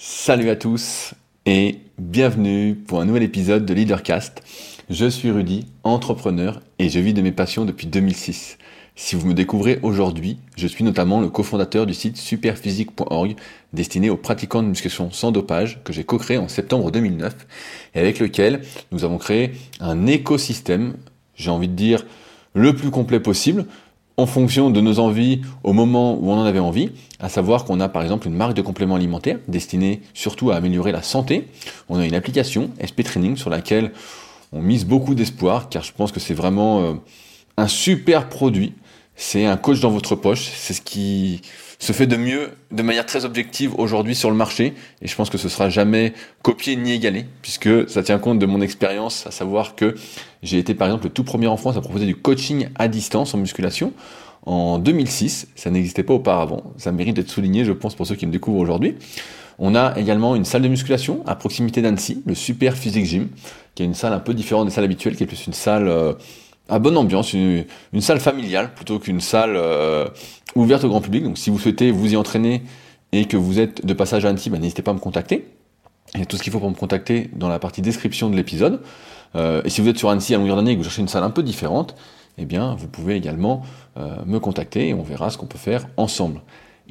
Salut à tous et bienvenue pour un nouvel épisode de Leadercast. Je suis Rudy, entrepreneur et je vis de mes passions depuis 2006. Si vous me découvrez aujourd'hui, je suis notamment le cofondateur du site superphysique.org destiné aux pratiquants de musculation sans dopage que j'ai co-créé en septembre 2009 et avec lequel nous avons créé un écosystème, j'ai envie de dire le plus complet possible en fonction de nos envies au moment où on en avait envie, à savoir qu'on a par exemple une marque de compléments alimentaires destinée surtout à améliorer la santé. On a une application SP Training sur laquelle on mise beaucoup d'espoir car je pense que c'est vraiment euh, un super produit. C'est un coach dans votre poche, c'est ce qui se fait de mieux, de manière très objective aujourd'hui sur le marché, et je pense que ce sera jamais copié ni égalé, puisque ça tient compte de mon expérience, à savoir que j'ai été par exemple le tout premier en France à proposer du coaching à distance en musculation. En 2006, ça n'existait pas auparavant, ça mérite d'être souligné je pense pour ceux qui me découvrent aujourd'hui. On a également une salle de musculation à proximité d'Annecy, le Super Physique Gym, qui est une salle un peu différente des salles habituelles, qui est plus une salle euh, à bonne ambiance, une, salle familiale plutôt qu'une salle euh, ouverte au grand public. Donc si vous souhaitez vous y entraîner et que vous êtes de passage à Annecy, bah, n'hésitez pas à me contacter. Il y a tout ce qu'il faut pour me contacter dans la partie description de l'épisode. Euh, et si vous êtes sur Annecy à longueur d'année et que vous cherchez une salle un peu différente, eh bien vous pouvez également euh, me contacter et on verra ce qu'on peut faire ensemble.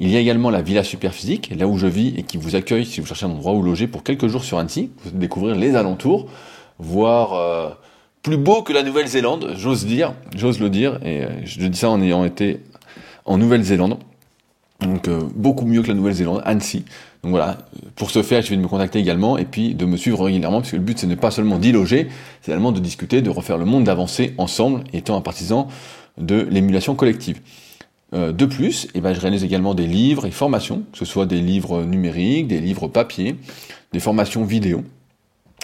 Il y a également la Villa Superphysique, là où je vis et qui vous accueille si vous cherchez un endroit où loger pour quelques jours sur Annecy. Vous découvrir les alentours, voir plus beau que la Nouvelle-Zélande, j'ose dire, j'ose le dire, et euh, je dis ça en ayant été en Nouvelle-Zélande. Donc euh, beaucoup mieux que la Nouvelle-Zélande, Annecy. Donc voilà, pour ce faire, je vais me contacter également et puis de me suivre régulièrement, parce que le but ce n'est pas seulement d'y loger, c'est également de discuter, de refaire le monde, d'avancer ensemble, étant un partisan de l'émulation collective. Euh, de plus, eh ben, je réalise également des livres et formations, que ce soit des livres numériques, des livres papier, des formations vidéo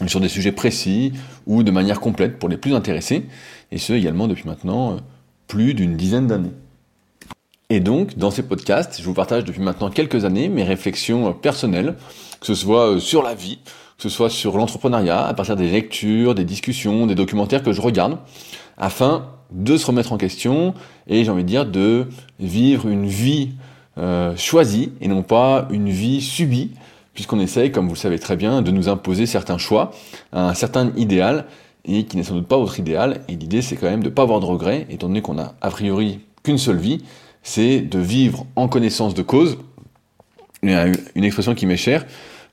sur des sujets précis ou de manière complète pour les plus intéressés, et ce également depuis maintenant euh, plus d'une dizaine d'années. Et donc, dans ces podcasts, je vous partage depuis maintenant quelques années mes réflexions euh, personnelles, que ce soit euh, sur la vie, que ce soit sur l'entrepreneuriat, à partir des lectures, des discussions, des documentaires que je regarde, afin de se remettre en question et j'ai envie de dire de vivre une vie choisie et non pas une vie subie puisqu'on essaye, comme vous le savez très bien, de nous imposer certains choix, un certain idéal, et qui n'est sans doute pas votre idéal. Et l'idée, c'est quand même de ne pas avoir de regrets, étant donné qu'on a a priori qu'une seule vie, c'est de vivre en connaissance de cause. Une expression qui m'est chère,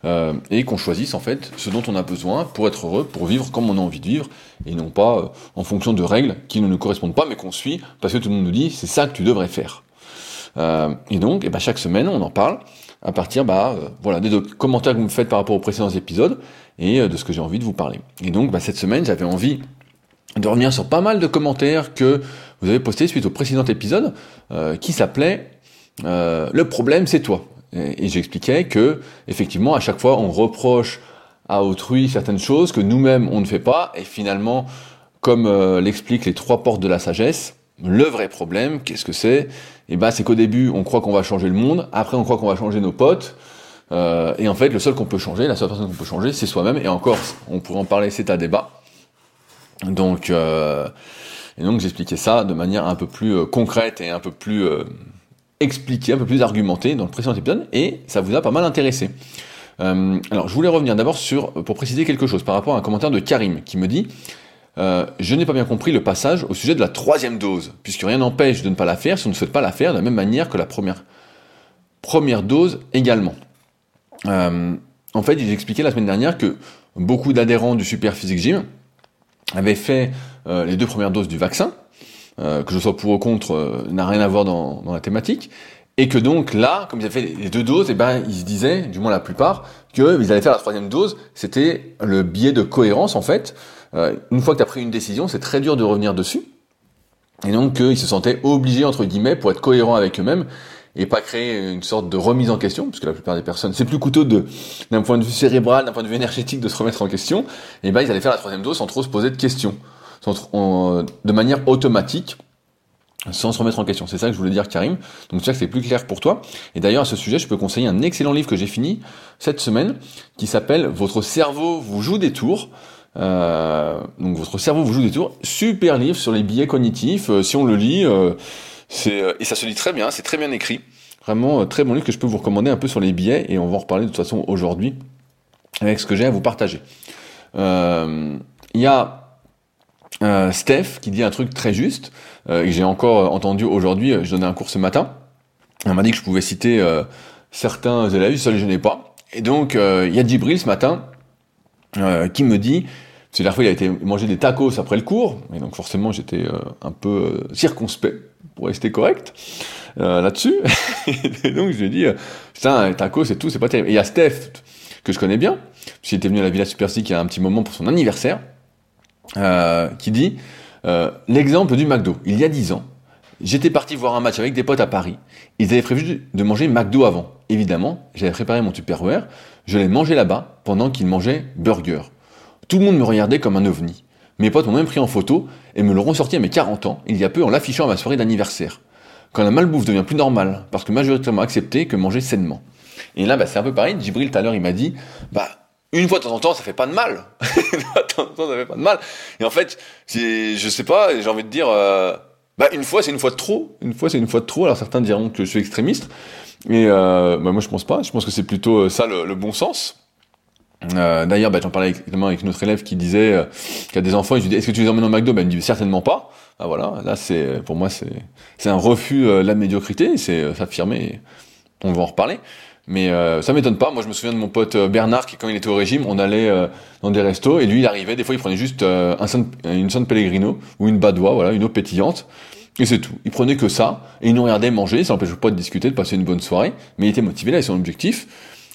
euh, et qu'on choisisse en fait ce dont on a besoin pour être heureux, pour vivre comme on a envie de vivre, et non pas euh, en fonction de règles qui ne nous correspondent pas, mais qu'on suit parce que tout le monde nous dit c'est ça que tu devrais faire. Euh, et donc, et eh ben, chaque semaine, on en parle à partir bah, euh, voilà, des commentaires que vous me faites par rapport aux précédents épisodes et euh, de ce que j'ai envie de vous parler. Et donc bah, cette semaine, j'avais envie de revenir sur pas mal de commentaires que vous avez postés suite au précédent épisode euh, qui s'appelait Le problème c'est toi. Et, j'expliquais que effectivement à chaque fois on reproche à autrui certaines choses que nous-mêmes on ne fait pas et finalement comme l'expliquent les trois portes de la sagesse, le vrai problème, qu'est-ce que c'est? Et bah c'est qu'au début on croit qu'on va changer le monde, après on croit qu'on va changer nos potes, euh, et en fait le seul qu'on peut changer, la seule personne qu'on peut changer, c'est soi-même. Et encore, on pourrait en parler, c'est à débat. Donc euh, et donc j'expliquais ça de manière un peu plus euh, concrète et un peu plus expliquée, un peu plus argumentée dans le précédent épisode, et ça vous a pas mal intéressé. alors je voulais revenir d'abord sur pour préciser quelque chose par rapport à un commentaire de Karim qui me dit euh, je n'ai pas bien compris le passage au sujet de la troisième dose, puisque rien n'empêche de ne pas la faire si on ne souhaite pas la faire de la même manière que la première, dose également. Euh, en fait, il expliquait la semaine dernière que beaucoup d'adhérents du Super Physique Gym avaient fait euh, les deux premières doses du vaccin, que je sois pour ou contre, n'a rien à voir dans, la thématique, et que donc là, comme ils avaient fait les deux doses, et eh ben, ils se disaient, du moins la plupart, qu'ils allaient faire la troisième dose, c'était le biais de cohérence en fait, euh, une fois que tu as pris une décision, c'est très dur de revenir dessus. Et donc ils se sentaient obligés, entre guillemets, pour être cohérents avec eux-mêmes, et pas créer une sorte de remise en question, puisque la plupart des personnes, c'est plus coûteux de, d'un point de vue cérébral, d'un point de vue énergétique, de se remettre en question, et ben ils allaient faire la troisième dose sans trop se poser de questions, sans, de manière automatique, sans se remettre en question. C'est ça que je voulais dire, Karim. Donc j'espère que c'est plus clair pour toi. Et d'ailleurs, à ce sujet, je peux conseiller un excellent livre que j'ai fini cette semaine, qui s'appelle Votre cerveau vous joue des tours euh, donc votre cerveau vous joue des tours. Super livre sur les biais cognitifs. Euh, si on le lit, euh, c'est et ça se lit très bien, c'est très bien écrit. Vraiment, très bon livre que je peux vous recommander un peu sur les billets, et on va en reparler de toute façon aujourd'hui avec ce que j'ai à vous partager. Il y a Steph qui dit un truc très juste, et que j'ai encore entendu aujourd'hui, je donnais un cours ce matin, on m'a dit que je pouvais citer certains élèves, ça je n'ai pas. Et donc, il y a Djibril ce matin qui me dit c'est la fois, il a été manger des tacos après le cours, et donc forcément, j'étais euh, un peu euh, circonspect, pour rester correct, euh, là-dessus. et donc, je lui ai dit, putain, tacos, c'est tout, c'est pas terrible. Et il y a Steph, que je connais bien, puisqu'il était venu à la Villa Super il y a un petit moment pour son anniversaire, qui dit, l'exemple du McDo. Il y a dix ans, j'étais parti voir un match avec des potes à Paris. Ils avaient prévu de manger McDo avant. Évidemment, j'avais préparé mon Tupperware, je l'ai mangé là-bas pendant qu'ils mangeaient burger. Tout le monde me regardait comme un ovni. Mes potes m'ont même pris en photo et me l'auront sorti à mes 40 ans, il y a peu en l'affichant à ma soirée d'anniversaire. Quand la malbouffe devient plus normale, parce que majoritairement accepté que manger sainement. Et là, bah, c'est un peu pareil. Djibril, tout à l'heure, il m'a dit, bah, une fois de temps en temps, ça fait pas de mal. de temps en temps, ça fait pas de mal. Et en fait, je sais pas, j'ai envie de dire, euh, bah, une fois, c'est une fois de trop. Une fois, c'est une fois de trop. Alors certains diront que je suis extrémiste. Mais euh, bah, moi, je pense pas. Je pense que c'est plutôt euh, ça le bon sens. D'ailleurs, bah, j'en parlais avec, avec notre élève qui disait euh, qu'il a des enfants. Il lui dit Est-ce que tu les emmènes au McDo? Bah, Il me dit certainement pas. Ah, voilà, là, c'est pour moi, c'est un refus de la médiocrité. C'est s'affirmer. On va en reparler. Mais euh, ça m'étonne pas. Moi, je me souviens de mon pote Bernard qui, quand il était au régime, on allait dans des restos et lui, il arrivait. Des fois, il prenait juste un une San Pellegrino ou une Badois, voilà, une eau pétillante. Et c'est tout. Il prenait que ça et il nous regardait manger. Ça n'empêche pas de discuter, de passer une bonne soirée. Mais il était motivé là, et son objectif.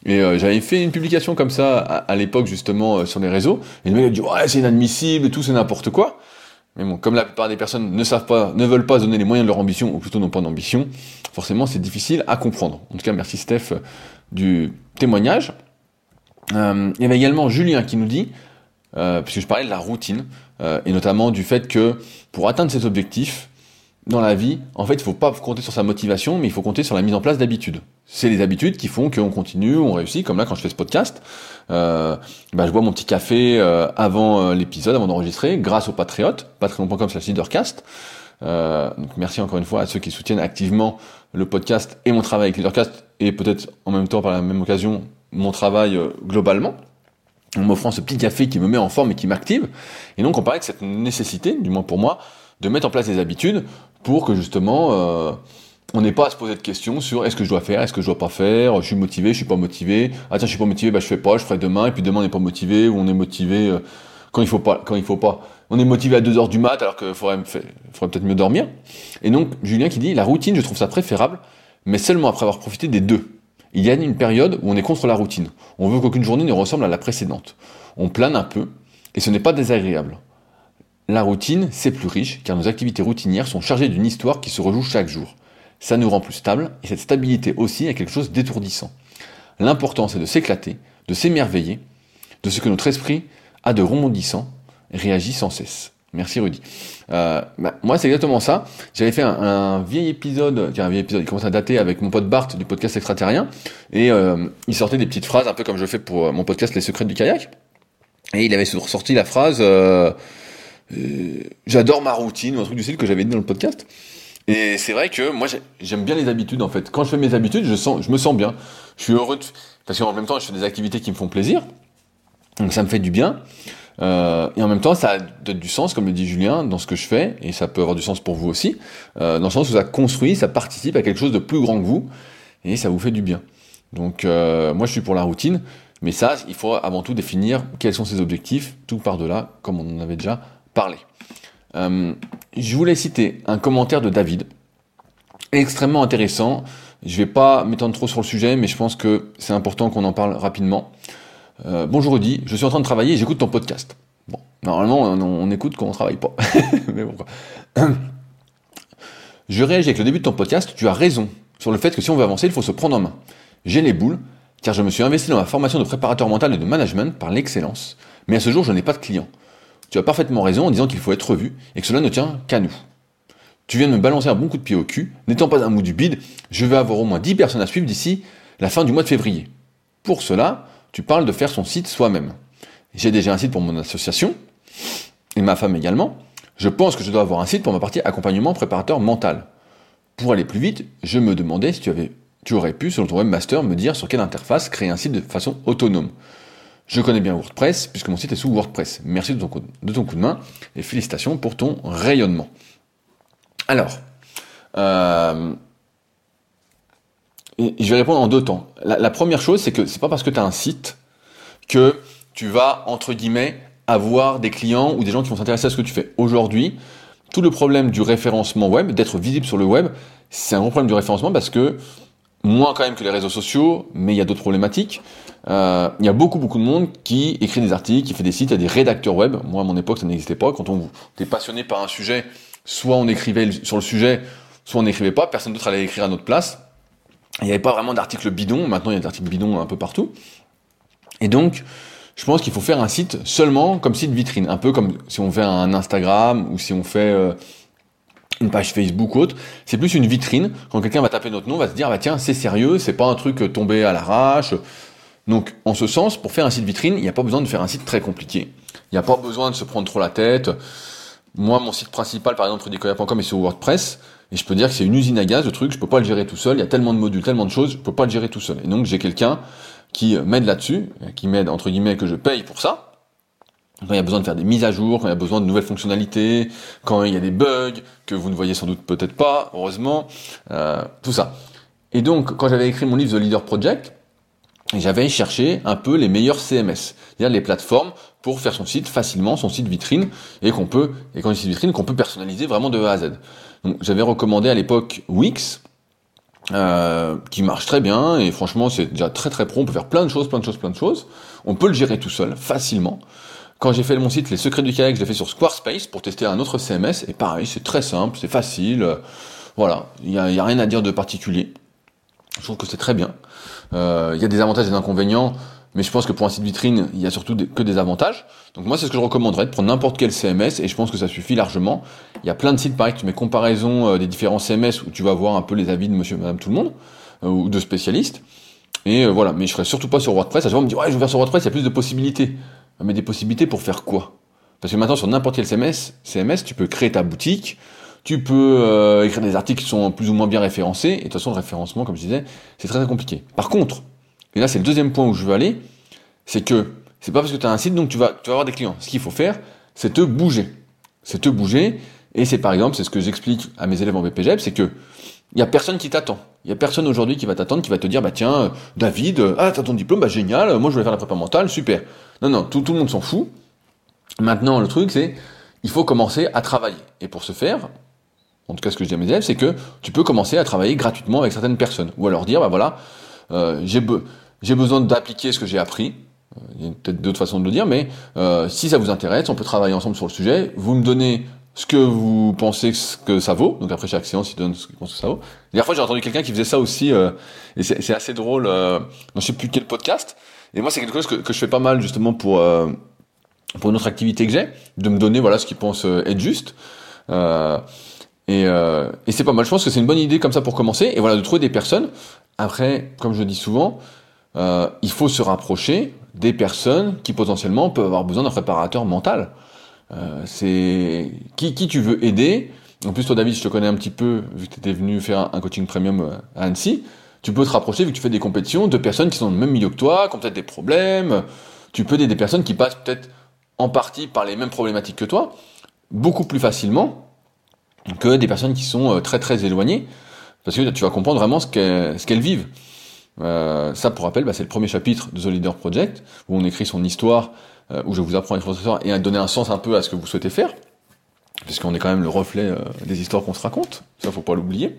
Et euh, j'avais fait une publication comme ça à, l'époque justement euh, sur les réseaux. Et le mec a dit ouais c'est inadmissible, tout c'est n'importe quoi. Mais bon, comme la plupart des personnes ne savent pas, ne veulent pas donner les moyens de leur ambition, ou plutôt n'ont pas d'ambition, forcément c'est difficile à comprendre. En tout cas, merci Steph euh, du témoignage. il y avait également Julien qui nous dit, puisque je parlais de la routine, et notamment du fait que pour atteindre cet objectif, dans la vie, en fait, il faut pas compter sur sa motivation, mais il faut compter sur la mise en place d'habitudes. C'est les habitudes qui font qu'on continue, on réussit. Comme là, quand je fais ce podcast, euh, bah, je bois mon petit café euh, avant euh, l'épisode, avant d'enregistrer, grâce aux patriotes, patreon.com slash leadercast. Donc merci encore une fois à ceux qui soutiennent activement le podcast et mon travail avec Leadercast, et peut-être en même temps, par la même occasion, mon travail globalement en m'offrant ce petit café qui me met en forme et qui m'active. Et donc on parlait de cette nécessité, du moins pour moi, de mettre en place des habitudes pour que justement euh, on n'ait pas à se poser de questions sur est-ce que je dois faire, est-ce que je dois pas faire, je suis motivé, je suis pas motivé, ah tiens je suis pas motivé, bah je fais pas, je ferai demain, et puis demain on n'est pas motivé, ou on est motivé euh, quand il faut pas, quand il faut pas. On est motivé à 2 heures du mat alors qu'il faudrait, faudrait peut-être mieux dormir. Et donc Julien qui dit la routine je trouve ça préférable, mais seulement après avoir profité des deux. Il y a une période où on est contre la routine. On veut qu'aucune journée ne ressemble à la précédente. On plane un peu, et ce n'est pas désagréable. La routine, c'est plus riche, car nos activités routinières sont chargées d'une histoire qui se rejoue chaque jour. Ça nous rend plus stable, et cette stabilité aussi est quelque chose d'étourdissant. L'important, c'est de s'éclater, de s'émerveiller, de ce que notre esprit a de rebondissant, réagit sans cesse. Merci Rudy. Euh, bah, moi, c'est exactement ça. J'avais fait un, vieil épisode, un vieil épisode, il commence à dater avec mon pote Bart du podcast extraterrien, et euh, il sortait des petites phrases, un peu comme je fais pour euh, mon podcast Les Secrets du kayak. Et il avait sorti la phrase j'adore ma routine ou un truc du style que j'avais dit dans le podcast. Et c'est vrai que moi j'aime bien les habitudes en fait. Quand je fais mes habitudes, je sens, je me sens bien. Je suis heureux de... parce qu'en même temps je fais des activités qui me font plaisir, donc ça me fait du bien. Euh, et en même temps, ça a du sens, comme le dit Julien, dans ce que je fais, et ça peut avoir du sens pour vous aussi, euh, dans le sens où ça construit, ça participe à quelque chose de plus grand que vous, et ça vous fait du bien. Donc euh, moi je suis pour la routine, mais ça, il faut avant tout définir quels sont ses objectifs, tout par-delà, comme on en avait déjà parler. Euh, je voulais citer un commentaire de David, extrêmement intéressant. Je vais pas m'étendre trop sur le sujet, mais je pense que c'est important qu'on en parle rapidement. Euh, bonjour Rudy, je suis en train de travailler et j'écoute ton podcast. Bon, normalement on, écoute quand on travaille pas. mais pourquoi Je réagis avec le début de ton podcast, tu as raison sur le fait que si on veut avancer, il faut se prendre en main. J'ai les boules, car je me suis investi dans ma formation de préparateur mental et de management par l'excellence, mais à ce jour je n'ai pas de clients. Tu as parfaitement raison en disant qu'il faut être revu et que cela ne tient qu'à nous. Tu viens de me balancer un bon coup de pied au cul. N'étant pas un mou du bide, je vais avoir au moins 10 personnes à suivre d'ici la fin du mois de février. Pour cela, tu parles de faire son site soi-même. J'ai déjà un site pour mon association, et ma femme également. Je pense que je dois avoir un site pour ma partie accompagnement préparateur mental. Pour aller plus vite, je me demandais si tu avais tu aurais pu, selon ton webmaster, me dire sur quelle interface créer un site de façon autonome. Je connais bien WordPress, puisque mon site est sous WordPress. Merci de ton coup de, main, et félicitations pour ton rayonnement. Alors, euh, je vais répondre en deux temps. La, première chose, c'est que c'est pas parce que tu as un site que tu vas, entre guillemets, avoir des clients ou des gens qui vont s'intéresser à ce que tu fais. Aujourd'hui, tout le problème du référencement web, d'être visible sur le web, c'est un gros problème du référencement parce que, moins quand même que les réseaux sociaux, mais il y a d'autres problématiques. Euh, il y a beaucoup beaucoup de monde qui écrit des articles, qui fait des sites, il y a des rédacteurs web. Moi à mon époque ça n'existait pas. Quand on était passionné par un sujet, soit on écrivait sur le sujet, soit on n'écrivait pas, personne d'autre allait écrire à notre place. Il n'y avait pas vraiment d'articles bidons, maintenant il y a des articles bidons un peu partout. Et donc, je pense qu'il faut faire un site seulement comme site vitrine, un peu comme si on fait un Instagram ou si on fait euh, une page Facebook ou autre. C'est plus une vitrine. Quand quelqu'un va taper notre nom, va se dire bah tiens c'est sérieux, c'est pas un truc tombé à l'arrache. Donc en ce sens, pour faire un site vitrine, il n'y a pas besoin de faire un site très compliqué. Il n'y a pas besoin de se prendre trop la tête. Moi, mon site principal, par exemple, rudicoya.com est sur WordPress. Et je peux dire que c'est une usine à gaz, le truc, je peux pas le gérer tout seul, il y a tellement de modules, tellement de choses, je peux pas le gérer tout seul. Et donc j'ai quelqu'un qui m'aide là-dessus, qui m'aide entre guillemets que je paye pour ça. Quand il y a besoin de faire des mises à jour, quand il y a besoin de nouvelles fonctionnalités, quand il y a des bugs que vous ne voyez sans doute peut-être pas, heureusement, euh, tout ça. Et donc quand j'avais écrit mon livre The Leader Project, j'avais cherché un peu les meilleurs CMS, c'est-à-dire les plateformes pour faire son site facilement, son site vitrine, et qu'on peut, et quand dis site vitrine, qu'on peut personnaliser vraiment de A à Z. Donc j'avais recommandé à l'époque Wix, euh, qui marche très bien, et franchement c'est déjà très très pro, on peut faire plein de choses, plein de choses, plein de choses. On peut le gérer tout seul, facilement. Quand j'ai fait mon site Les Secrets du Kayak, je l'ai fait sur Squarespace pour tester un autre CMS, et pareil, c'est très simple, c'est facile, voilà, il n'y a, rien à dire de particulier. Je trouve que c'est très bien. Euh, il y a des avantages et des inconvénients, mais je pense que pour un site vitrine, il y a surtout que des avantages. Donc moi, c'est ce que je recommanderais, de prendre n'importe quel CMS, et je pense que ça suffit largement. Il y a plein de sites, pareil, que tu mets comparaison euh, des différents CMS, où tu vas voir un peu les avis de monsieur, madame, tout le monde, euh, ou de spécialistes. Et voilà, mais je serais surtout pas sur WordPress. À chaque fois, on me dit, ouais, je vais faire sur WordPress, il y a plus de possibilités. Mais des possibilités pour faire quoi? Parce que maintenant, sur n'importe quel CMS, CMS, tu peux créer ta boutique, tu peux écrire des articles qui sont plus ou moins bien référencés, et de toute façon, le référencement, comme je disais, c'est très très compliqué. Par contre, et là c'est le deuxième point où je veux aller, c'est que c'est pas parce que tu as un site donc tu vas, tu vas avoir des clients. Ce qu'il faut faire, c'est te bouger. C'est te bouger, et c'est par exemple, c'est ce que j'explique à mes élèves en BPGEP, c'est que il y a personne qui t'attend. Il y a personne aujourd'hui qui va t'attendre, qui va te dire, bah tiens, David, ah t'as ton diplôme, bah génial, moi je vais faire la prépa mentale, super. Non, non, tout, le monde s'en fout. Maintenant, le truc, c'est, il faut commencer à travailler. Et pour ce faire, en tout cas ce que je dis à mes élèves, c'est que tu peux commencer à travailler gratuitement avec certaines personnes. Ou alors dire, bah voilà, euh, j'ai be j'ai besoin d'appliquer ce que j'ai appris. Euh, il y a peut-être d'autres façons de le dire, mais euh, si ça vous intéresse, on peut travailler ensemble sur le sujet. Vous me donnez ce que vous pensez que ça vaut. Donc après chaque séance, il donne ce qu'il pense que ça vaut. La dernière fois, j'ai entendu quelqu'un qui faisait ça aussi, euh, et c'est assez drôle. Euh, dans je sais plus quel podcast. Et moi, c'est quelque chose que, je fais pas mal justement pour euh, pour une autre activité que j'ai, de me donner voilà ce qu'il pense être juste. et, et c'est pas mal. Je pense que c'est une bonne idée comme ça pour commencer. Et voilà, de trouver des personnes. Après, comme je dis souvent, euh, il faut se rapprocher des personnes qui potentiellement peuvent avoir besoin d'un préparateur mental. Euh, c'est qui, qui tu veux aider? En plus, toi, David, je te connais un petit peu, vu que tu étais venu faire un coaching premium euh, à Annecy. Tu peux te rapprocher, vu que tu fais des compétitions, de personnes qui sont dans le même milieu que toi, qui ont peut-être des problèmes. Tu peux aider des personnes qui passent peut-être en partie par les mêmes problématiques que toi, beaucoup plus facilement que des personnes qui sont très très éloignées, parce que tu vas comprendre vraiment ce qu'elles vivent. Euh, ça, pour rappel, bah, c'est le premier chapitre de The Leader Project, où on écrit son histoire, euh, où je vous apprends à histoire et à donner un sens un peu à ce que vous souhaitez faire, puisqu'on est quand même le reflet euh, des histoires qu'on se raconte, ça faut pas l'oublier.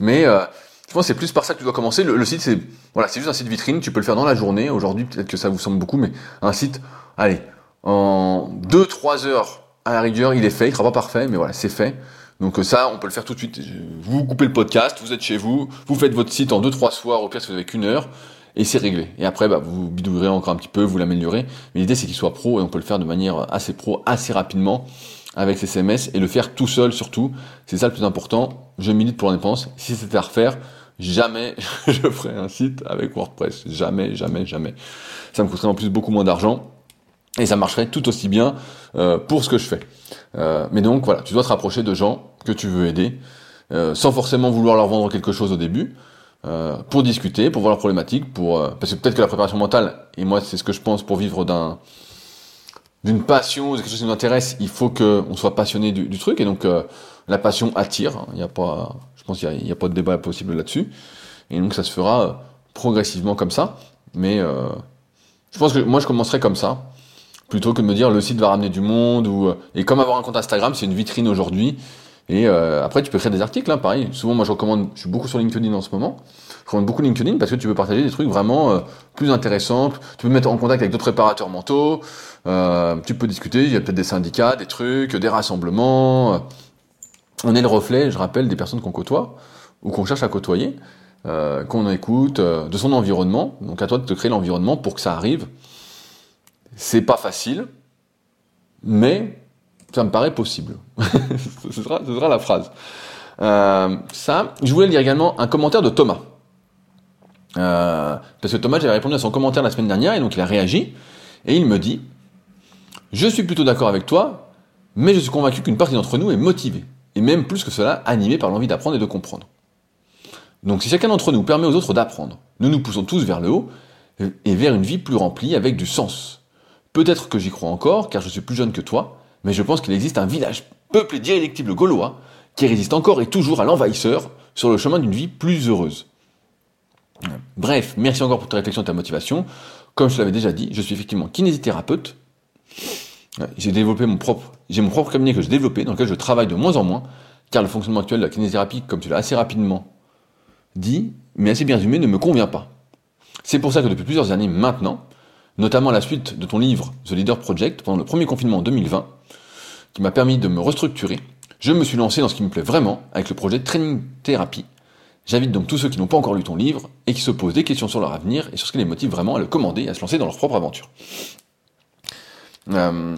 Mais euh, je pense que c'est plus par ça que tu dois commencer. Le, site, c'est voilà, c'est juste un site vitrine, tu peux le faire dans la journée. Aujourd'hui, peut-être que ça vous semble beaucoup, mais un site, allez, en 2-3 heures à la rigueur, il est fait, il sera pas parfait, mais voilà, c'est fait. Donc euh, ça, on peut le faire tout de suite. Vous coupez le podcast, vous êtes chez vous, vous faites votre site en 2-3 soirs, au pire si vous avez qu'une heure, et c'est réglé. Et après, bah, vous bidouillerez encore un petit peu, vous l'améliorez. Mais l'idée, c'est qu'il soit pro, et on peut le faire de manière assez pro, assez rapidement, avec ces CMS, et le faire tout seul surtout. C'est ça le plus important. Je milite pour l'indépendance. Si c'était à refaire, jamais je ferais un site avec WordPress. Jamais, jamais, jamais. Ça me coûterait en plus beaucoup moins d'argent. Et ça marcherait tout aussi bien euh, pour ce que je fais. Euh, mais donc voilà, tu dois te rapprocher de gens que tu veux aider, euh, sans forcément vouloir leur vendre quelque chose au début. Euh, pour discuter, pour voir la problématique, pour euh, parce que peut-être que la préparation mentale, et moi c'est ce que je pense pour vivre d'un d'une passion, quelque chose qui nous intéresse, il faut qu'on soit passionné du, truc, et donc euh, la passion attire. Il n'y a pas, je pense qu'il n'y a, a, pas de débat possible là-dessus, et donc ça se fera progressivement comme ça. Mais je pense que moi je commencerai comme ça, plutôt que de me dire le site va ramener du monde ou et comme avoir un compte Instagram, c'est une vitrine aujourd'hui. Et euh, après, tu peux créer des articles, hein, pareil. Souvent, moi, je recommande, je suis beaucoup sur LinkedIn en ce moment. Je recommande beaucoup LinkedIn parce que tu peux partager des trucs vraiment euh, plus intéressants. Tu peux mettre en contact avec d'autres préparateurs mentaux. Euh, tu peux discuter. Il y a peut-être des syndicats, des trucs, des rassemblements. On est le reflet, je rappelle, des personnes qu'on côtoie ou qu'on cherche à côtoyer, qu'on écoute, de son environnement. Donc, à toi de te créer l'environnement pour que ça arrive. C'est pas facile, mais ça me paraît possible. ce, sera, la phrase. Euh, ça, je voulais lire également un commentaire de Thomas. Euh, parce que Thomas, j'avais répondu à son commentaire la semaine dernière, et donc il a réagi, et il me dit Je suis plutôt d'accord avec toi, mais je suis convaincu qu'une partie d'entre nous est motivée, et même plus que cela, animée par l'envie d'apprendre et de comprendre. Donc si chacun d'entre nous permet aux autres d'apprendre, nous nous poussons tous vers le haut, et vers une vie plus remplie avec du sens. Peut-être que j'y crois encore, car je suis plus jeune que toi, mais je pense qu'il existe un village peuplé d'irréductibles gaulois qui résiste encore et toujours à l'envahisseur sur le chemin d'une vie plus heureuse. Bref, merci encore pour ta réflexion et ta motivation. Comme je l'avais déjà dit, je suis effectivement kinésithérapeute. J'ai développé mon propre, cabinet que j'ai développé, dans lequel je travaille de moins en moins, car le fonctionnement actuel de la kinésithérapie, comme tu l'as assez rapidement dit, mais assez bien résumé, ne me convient pas. C'est pour ça que depuis plusieurs années maintenant, notamment la suite de ton livre The Leader Project, pendant le premier confinement en 2020, qui m'a permis de me restructurer, je me suis lancé dans ce qui me plaît vraiment avec le projet Training Thérapie. J'invite donc tous ceux qui n'ont pas encore lu ton livre et qui se posent des questions sur leur avenir et sur ce qui les motive vraiment à le commander et à se lancer dans leur propre aventure. Euh,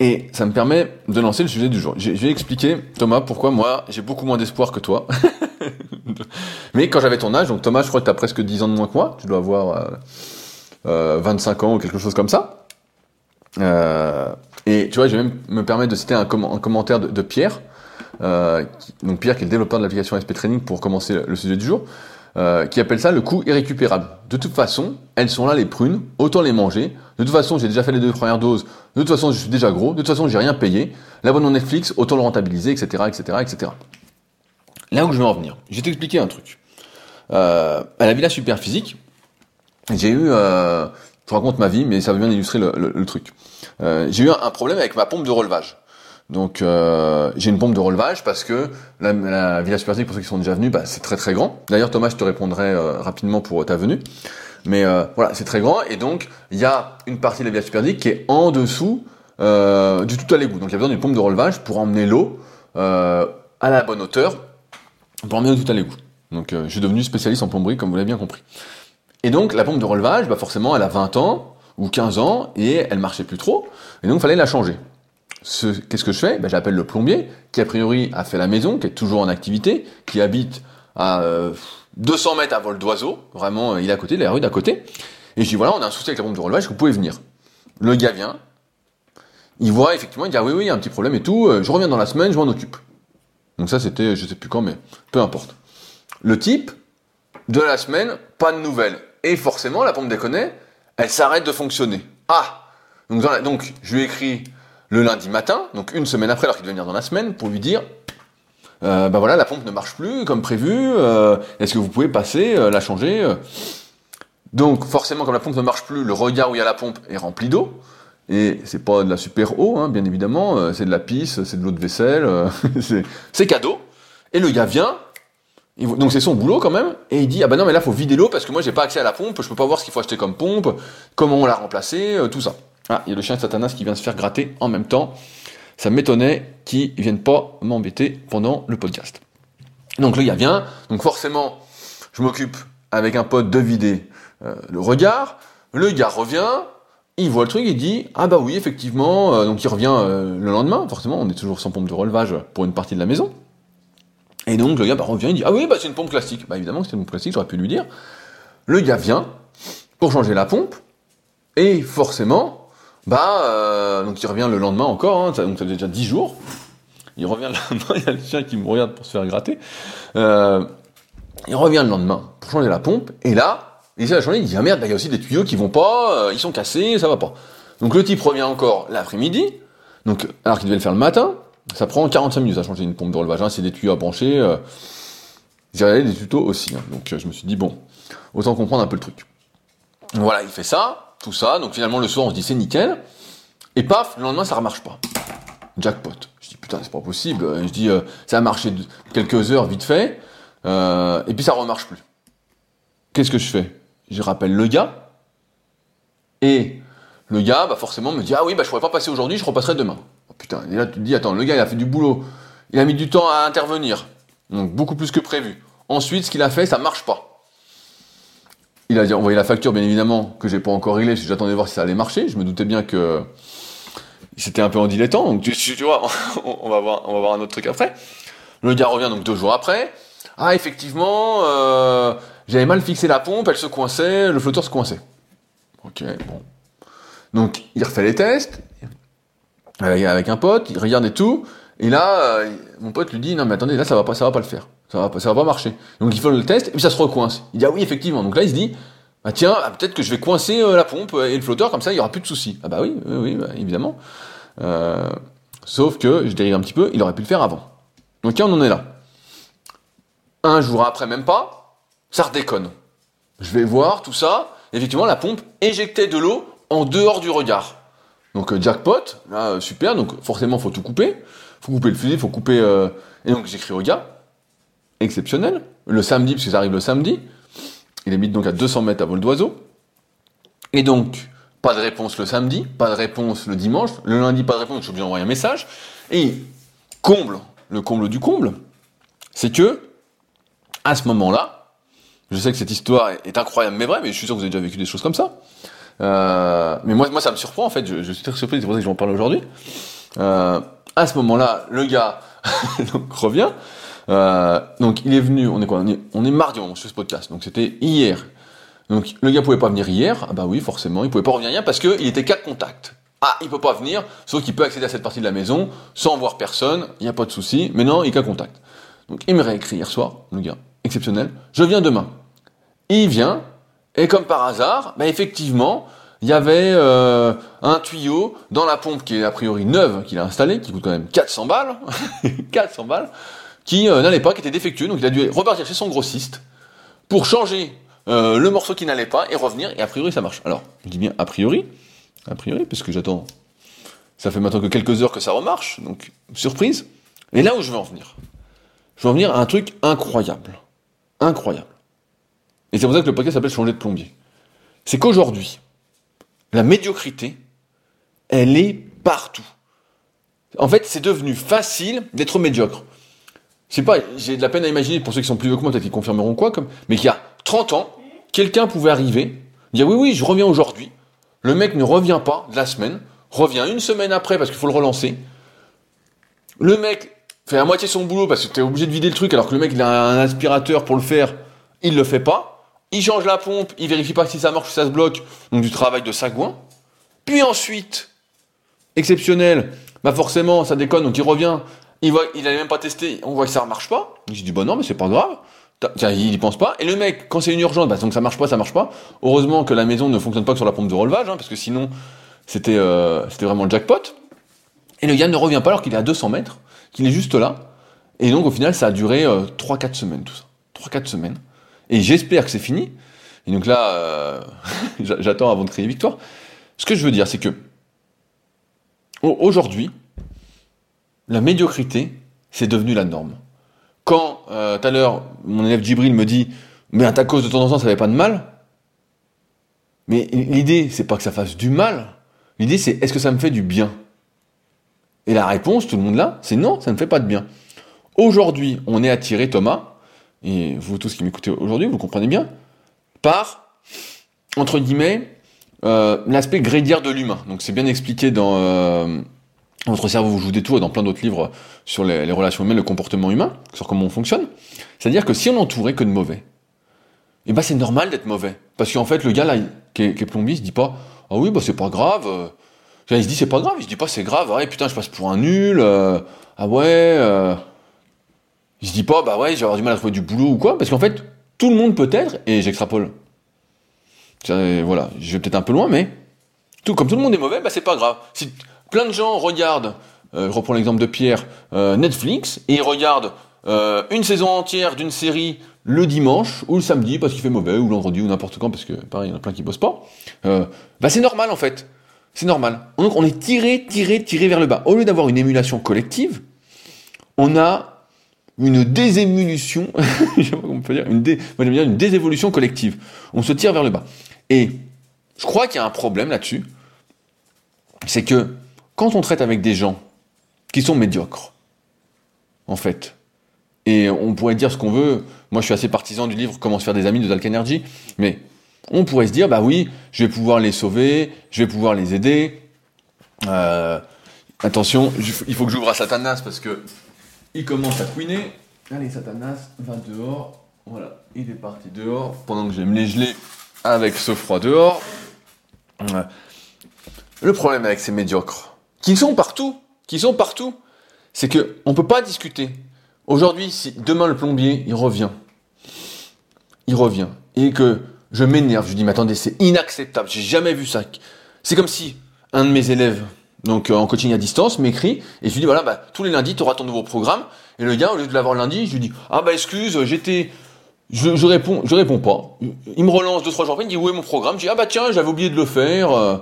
et ça me permet de lancer le sujet du jour. Je vais expliquer, Thomas, pourquoi moi j'ai beaucoup moins d'espoir que toi. Mais quand j'avais ton âge, donc Thomas, je crois que tu as presque 10 ans de moins que moi, tu dois avoir euh, 25 euh, ans ou quelque chose comme ça. Euh, et tu vois, je vais même me permettre de citer un, commentaire de, Pierre, euh, donc Pierre qui est le développeur de l'application SP Training pour commencer le, sujet du jour, qui appelle ça le coût irrécupérable. De toute façon, elles sont là les prunes, autant les manger. De toute façon, j'ai déjà fait les deux premières doses. De toute façon, je suis déjà gros. De toute façon, j'ai rien payé. L'abonnement Netflix, autant le rentabiliser, etc., etc., etc. Là où je veux en venir, je vais t'expliquer un truc. Euh, à la Villa Super Physique, j'ai eu, euh, je raconte ma vie, mais ça va bien illustrer le, le truc. Euh, j'ai eu un, problème avec ma pompe de relevage. Donc euh, j'ai une pompe de relevage parce que la, la Villa pour ceux qui sont déjà venus, bah, c'est très très grand. D'ailleurs Thomas, je te répondrai euh, rapidement pour ta venue. Mais voilà, c'est très grand et donc il y a une partie de la Villa Superphysique qui est en dessous du tout à l'égout. Donc il y a besoin d'une pompe de relevage pour emmener l'eau à la bonne hauteur pour emmener l'eau tout à l'égout. Donc je suis devenu spécialiste en plomberie comme vous l'avez bien compris. Et donc la pompe de relevage, bah forcément elle a 20 ans, ou 15 ans et elle marchait plus trop et donc il fallait la changer. Qu'est-ce que je fais? Ben, J'appelle le plombier qui a priori a fait la maison, qui est toujours en activité, qui habite à 200 euh, mètres à vol d'oiseau, vraiment il est à côté, de la rue d'à côté. Et je dis voilà, on a un souci avec la pompe de relevage, vous pouvez venir. Le gars vient, il voit effectivement, il dit ah oui oui, il y a un petit problème et tout, euh, je reviens dans la semaine, je m'en occupe. Donc ça c'était, je sais plus quand, mais peu importe. Le type de la semaine, pas de nouvelles. Et forcément, la pompe déconne, elle s'arrête de fonctionner. Ah donc, je lui ai écrit le lundi matin, donc une semaine après, alors qu'il devait venir dans la semaine, pour lui dire bah voilà, la pompe ne marche plus comme prévu, euh, est-ce que vous pouvez passer, euh, la changer Donc forcément, comme la pompe ne marche plus, le regard où il y a la pompe est rempli d'eau, et c'est pas de la super eau, hein, bien évidemment, c'est de la pisse, c'est de l'eau de vaisselle, c'est cadeau. Et le gars vient, donc c'est son boulot quand même, et il dit ah ben non mais là faut vider l'eau parce que moi j'ai pas accès à la pompe, je peux pas voir ce qu'il faut acheter comme pompe, comment on l'a remplacé, euh, tout ça. Ah, il y a le chien de Satanas qui vient se faire gratter en même temps. Ça m'étonnait qu'il vienne pas m'embêter pendant le podcast. Donc le gars vient, donc forcément je m'occupe avec un pote de vider euh, le regard. Le gars revient, il voit le truc, il dit ah bah oui effectivement, euh, donc il revient le lendemain. Forcément on est toujours sans pompe de relevage pour une partie de la maison. Et donc le gars bah, revient, il dit Ah oui, bah, c'est une pompe classique. Bah évidemment, c'est une pompe classique, j'aurais pu lui dire. Le gars vient pour changer la pompe, et forcément, bah, euh, donc il revient le lendemain encore, hein, donc ça fait déjà 10 jours. Il revient le lendemain, il y a le chien qui me regarde pour se faire gratter. Euh, Il revient le lendemain pour changer la pompe, et là, il essaie de changer, il dit, ah merde, bah, il y a aussi des tuyaux qui vont pas, euh, ils sont cassés, ça va pas. Donc le type revient encore l'après-midi, donc alors qu'il devait le faire le matin, ça prend 45 minutes à changer une pompe de relevage, hein, c'est des tuyaux à brancher, euh, j'ai des tutos aussi, hein. donc euh, je me suis dit, bon, autant comprendre un peu le truc. Voilà, il fait ça, tout ça, donc finalement le soir on se dit c'est nickel, et paf, le lendemain ça remarche pas. Jackpot. Je dis putain c'est pas possible, je dis ça a marché quelques heures vite fait, et puis ça remarche plus. Qu'est-ce que je fais? Je rappelle le gars, et le gars, bah forcément, me dit Ah oui, bah je pourrais pas passer aujourd'hui, je repasserai demain. Oh, putain, et là tu te dis Attends, le gars il a fait du boulot, il a mis du temps à intervenir, donc beaucoup plus que prévu. Ensuite, ce qu'il a fait, ça marche pas. Il a envoyé la facture, bien évidemment, que j'ai pas encore réglée, j'attendais voir si ça allait marcher. Je me doutais bien que c'était un peu en dilettant, donc tu, tu vois, on va, voir, on va voir un autre truc après. Le gars revient donc deux jours après. Ah, effectivement, euh, j'avais mal fixé la pompe, elle se coinçait, le flotteur se coinçait. Ok, bon. Donc, il refait les tests, avec, un pote, il regarde et tout, et là, euh, mon pote lui dit, non mais attendez, là ça va ça va pas le faire. Ça va pas, ça va pas marcher. Donc il fait le test, et puis ça se recoince. Il dit, ah oui, effectivement. Donc là, il se dit, bah tiens, ah, peut-être que je vais coincer euh, la pompe et le flotteur, comme ça, il y aura plus de soucis. Ah bah oui, oui, oui bah, évidemment. Euh, sauf que, je dérive un petit peu, il aurait pu le faire avant. Donc tiens, on en est là. Un jour après, même pas, ça redéconne. Je vais voir tout ça. Effectivement, la pompe éjectait de l'eau en dehors du regard. Donc euh, jackpot, là, euh, super. Donc forcément, faut tout couper. Faut couper le fusil, faut couper. Euh, et donc j'écris au gars, exceptionnel. Le samedi, parce que ça arrive le samedi. Il habite donc à 200 mètres à vol d'oiseau. Et donc, pas de réponse le samedi, pas de réponse le dimanche. Le lundi, pas de réponse, je suis obligé d'envoyer un message. Et comble, le comble du comble, c'est que, à ce moment-là, je sais que cette histoire est, incroyable, mais vrai, mais je suis sûr que vous avez déjà vécu des choses comme ça. Euh, mais moi, moi, ça me surprend en fait. Je, suis très surpris, c'est pour ça que je en parle aujourd'hui. Euh, à ce moment-là, le gars revient. Euh, donc il est venu. On est quoi on est, mardi on ce podcast. Donc c'était hier. Donc le gars pouvait pas venir hier. Ah bah oui, forcément, il pouvait pas revenir hier parce qu'il était cas contact. Ah, il peut pas venir, sauf qu'il peut accéder à cette partie de la maison sans voir personne. Il n'y a pas de souci. Mais non, il cas contact. Donc il me réécrit hier soir, le gars, exceptionnel. Je viens demain. Il vient, et comme par hasard, bah effectivement, il y avait euh, un tuyau dans la pompe qui est a priori neuve qu'il a installée, qui coûte quand même 400 balles, 400 balles, qui euh, n'allait pas, qui était défectueux, donc il a dû repartir chez son grossiste pour changer euh, le morceau qui n'allait pas et revenir, et a priori ça marche. Alors, je dis bien a priori, a priori, parce que j'attends, ça fait maintenant que quelques heures que ça remarche, donc surprise. Et là où je veux en venir, je veux en venir à un truc incroyable, incroyable. Et c'est pour ça que le podcast s'appelle Changer de plombier. C'est qu'aujourd'hui, la médiocrité, elle est partout. En fait, c'est devenu facile d'être médiocre. Je sais pas, j'ai de la peine à imaginer, pour ceux qui sont plus vieux que moi, peut-être qu'ils confirmeront quoi, comme, mais qu'il y a 30 ans, quelqu'un pouvait arriver, dire oui, oui, je reviens aujourd'hui. Le mec ne revient pas de la semaine, revient une semaine après parce qu'il faut le relancer. Le mec fait à moitié son boulot parce que tu es obligé de vider le truc alors que le mec il a un aspirateur pour le faire, il le fait pas il change la pompe, il vérifie pas si ça marche ou ça se bloque, donc du travail de sagouin. Puis ensuite, exceptionnel, bah forcément, ça déconne, donc il revient, il voit, même pas testé, on voit que ça ne marche pas. Il se dit, bah non, mais c'est pas grave. Il y pense pas. Et le mec, quand c'est une urgence, bah donc ça marche pas, ça marche pas. Heureusement que la maison ne fonctionne pas que sur la pompe de relevage, hein, parce que sinon, c'était euh, c'était vraiment le jackpot. Et le gars ne revient pas alors qu'il est à 200 mètres, qu'il est juste là. Et donc au final, ça a duré 3-4 euh, semaines tout ça. 3-4 semaines. Et j'espère que c'est fini. Et donc là, euh, j'attends avant de crier victoire. Ce que je veux dire, c'est que aujourd'hui, la médiocrité, c'est devenu la norme. Quand euh, tout à l'heure, mon élève Djibril me dit Mais à ta cause de temps en temps, ça n'avait pas de mal. Mais l'idée, c'est pas que ça fasse du mal. L'idée, c'est est-ce que ça me fait du bien? Et la réponse, tout le monde là, c'est non, ça ne fait pas de bien. Aujourd'hui, on est attiré, Thomas, et vous tous qui m'écoutez aujourd'hui, vous comprenez bien, par, entre guillemets, euh, l'aspect grédiaire de l'humain. Donc c'est bien expliqué dans euh, Votre cerveau vous joue des tours et dans plein d'autres livres sur les, relations humaines, le comportement humain, sur comment on fonctionne. C'est-à-dire que si on n'entourait que de mauvais, eh ben c'est normal d'être mauvais. Parce qu'en fait, le gars là, qui est, qui est plombier, se dit pas Ah oui, bah c'est pas grave. Il se dit c'est pas grave, il se dit pas c'est grave, ah putain, je passe pour un nul, ah ouais je dis pas, bah ouais, je vais avoir du mal à trouver du boulot ou quoi, parce qu'en fait, tout le monde peut être, et j'extrapole. Voilà, je vais peut-être un peu loin, mais tout, comme tout le monde est mauvais, bah c'est pas grave. Si plein de gens regardent, euh, je reprends l'exemple de Pierre, euh, Netflix, et ils regardent euh, une saison entière d'une série le dimanche ou le samedi parce qu'il fait mauvais ou vendredi ou n'importe quand parce que pareil il y en a plein qui bossent pas bah c'est normal en fait c'est normal donc on est tiré tiré tiré vers le bas au lieu d'avoir une émulation collective on a une on peut dire une une désévolution collective on se tire vers le bas et je crois qu'il y a un problème là-dessus c'est que quand on traite avec des gens qui sont médiocres en fait et on pourrait dire ce qu'on veut. Moi, je suis assez partisan du livre Comment se faire des amis de Dalk Energy. Mais on pourrait se dire, bah oui, je vais pouvoir les sauver, je vais pouvoir les aider. Euh, attention, il faut que j'ouvre à Satanas parce que il commence à couiner. Allez, Satanas, va dehors. Voilà, il est parti dehors pendant que je vais me les geler avec ce froid dehors. Le problème avec ces médiocres, qui sont partout, qui sont partout, c'est que on peut pas discuter. Aujourd'hui, si demain le plombier, il revient, il revient, et que je m'énerve, je dis, mais attendez, c'est inacceptable, j'ai jamais vu ça. C'est comme si un de mes élèves, donc euh, en coaching à distance, m'écrit, et je lui dis, voilà, bah, tous les lundis, tu auras ton nouveau programme, et le gars, au lieu de l'avoir lundi, je lui dis, ah bah excuse, j'étais... Je, réponds, je réponds pas. Il me relance deux trois jours après, il me dit où est mon programme? Je dis ah bah tiens, j'avais oublié de le faire. Euh.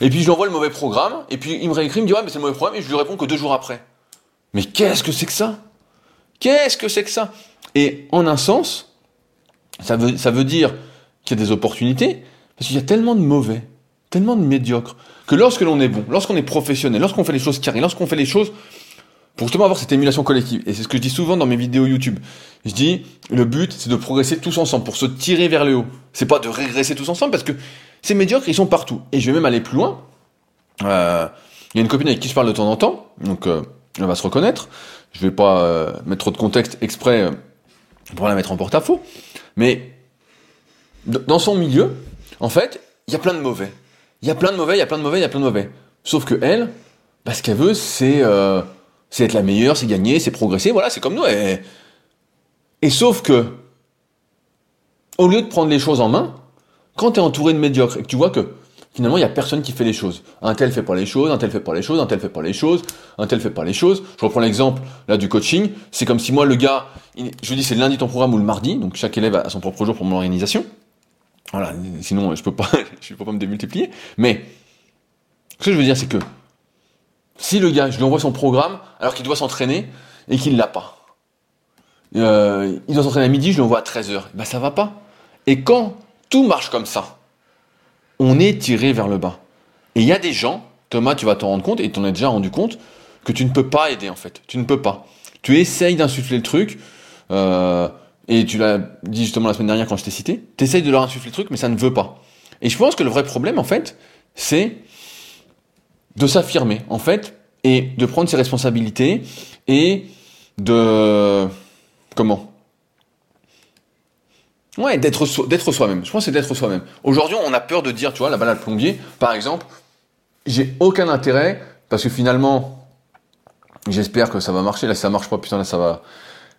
Et puis je lui envoie le mauvais programme. Et puis il me réécrit, il me dit ouais mais c'est le mauvais programme. Et je lui réponds que deux jours après. Mais qu'est-ce que c'est que ça? Qu'est-ce que c'est que ça? Et en un sens, ça veut, ça veut dire qu'il y a des opportunités, parce qu'il y a tellement de mauvais, tellement de médiocres, que lorsque l'on est bon, lorsqu'on est professionnel, lorsqu'on fait les choses carrées, lorsqu'on fait les choses pour justement avoir cette émulation collective, et c'est ce que je dis souvent dans mes vidéos YouTube, je dis, le but, c'est de progresser tous ensemble, pour se tirer vers le haut. C'est pas de régresser tous ensemble, parce que ces médiocres, ils sont partout. Et je vais même aller plus loin. Euh, il y a une copine avec qui je parle de temps en temps, donc euh, elle va se reconnaître. Je vais pas euh, mettre trop de contexte exprès euh, pour la mettre en porte-à-faux. Mais dans son milieu, en fait, il y a plein de mauvais. Il y a plein de mauvais, il y a plein de mauvais, il y a plein de mauvais. Sauf que elle, bah, ce qu'elle veut, c'est euh, c'est être la meilleure, c'est gagner, c'est progresser. Voilà, c'est comme nous. Et, et sauf que, au lieu de prendre les choses en main, quand tu es entouré de médiocres et que tu vois que finalement, il n'y a personne qui fait les choses. Un tel fait pas les choses, un tel fait pas les choses, un tel fait pas les choses, un tel fait pas les choses. Je reprends l'exemple là du coaching. C'est comme si moi, le gars, je dis c'est le lundi ton programme ou le mardi, donc chaque élève a son propre jour pour mon organisation. Voilà, sinon je peux pas, je peux pas me démultiplier. Mais ce que je veux dire, c'est que si le gars, je lui envoie son programme alors qu'il doit s'entraîner et qu'il l'a pas, euh, il doit s'entraîner à midi, je lui envoie à 13h, ben ça va pas. Et quand tout marche comme ça, on est tiré vers le bas. Et il y a des gens, Thomas, tu vas t'en rendre compte, et tu en as déjà rendu compte, que tu ne peux pas aider en fait. Tu ne peux pas. Tu essayes d'insuffler le truc, euh, et tu l'as dit justement la semaine dernière quand je t'ai cité, tu essayes de leur insuffler le truc, mais ça ne veut pas. Et je pense que le vrai problème en fait, c'est de s'affirmer en fait, et de prendre ses responsabilités, et de... Comment? Ouais, d'être d'être soi-même. Je pense que c'est d'être soi-même. Aujourd'hui, on a peur de dire, tu vois, la balade plombier, par exemple, j'ai aucun intérêt parce que finalement, j'espère que ça va marcher. Là, si ça marche pas, putain, là, ça va.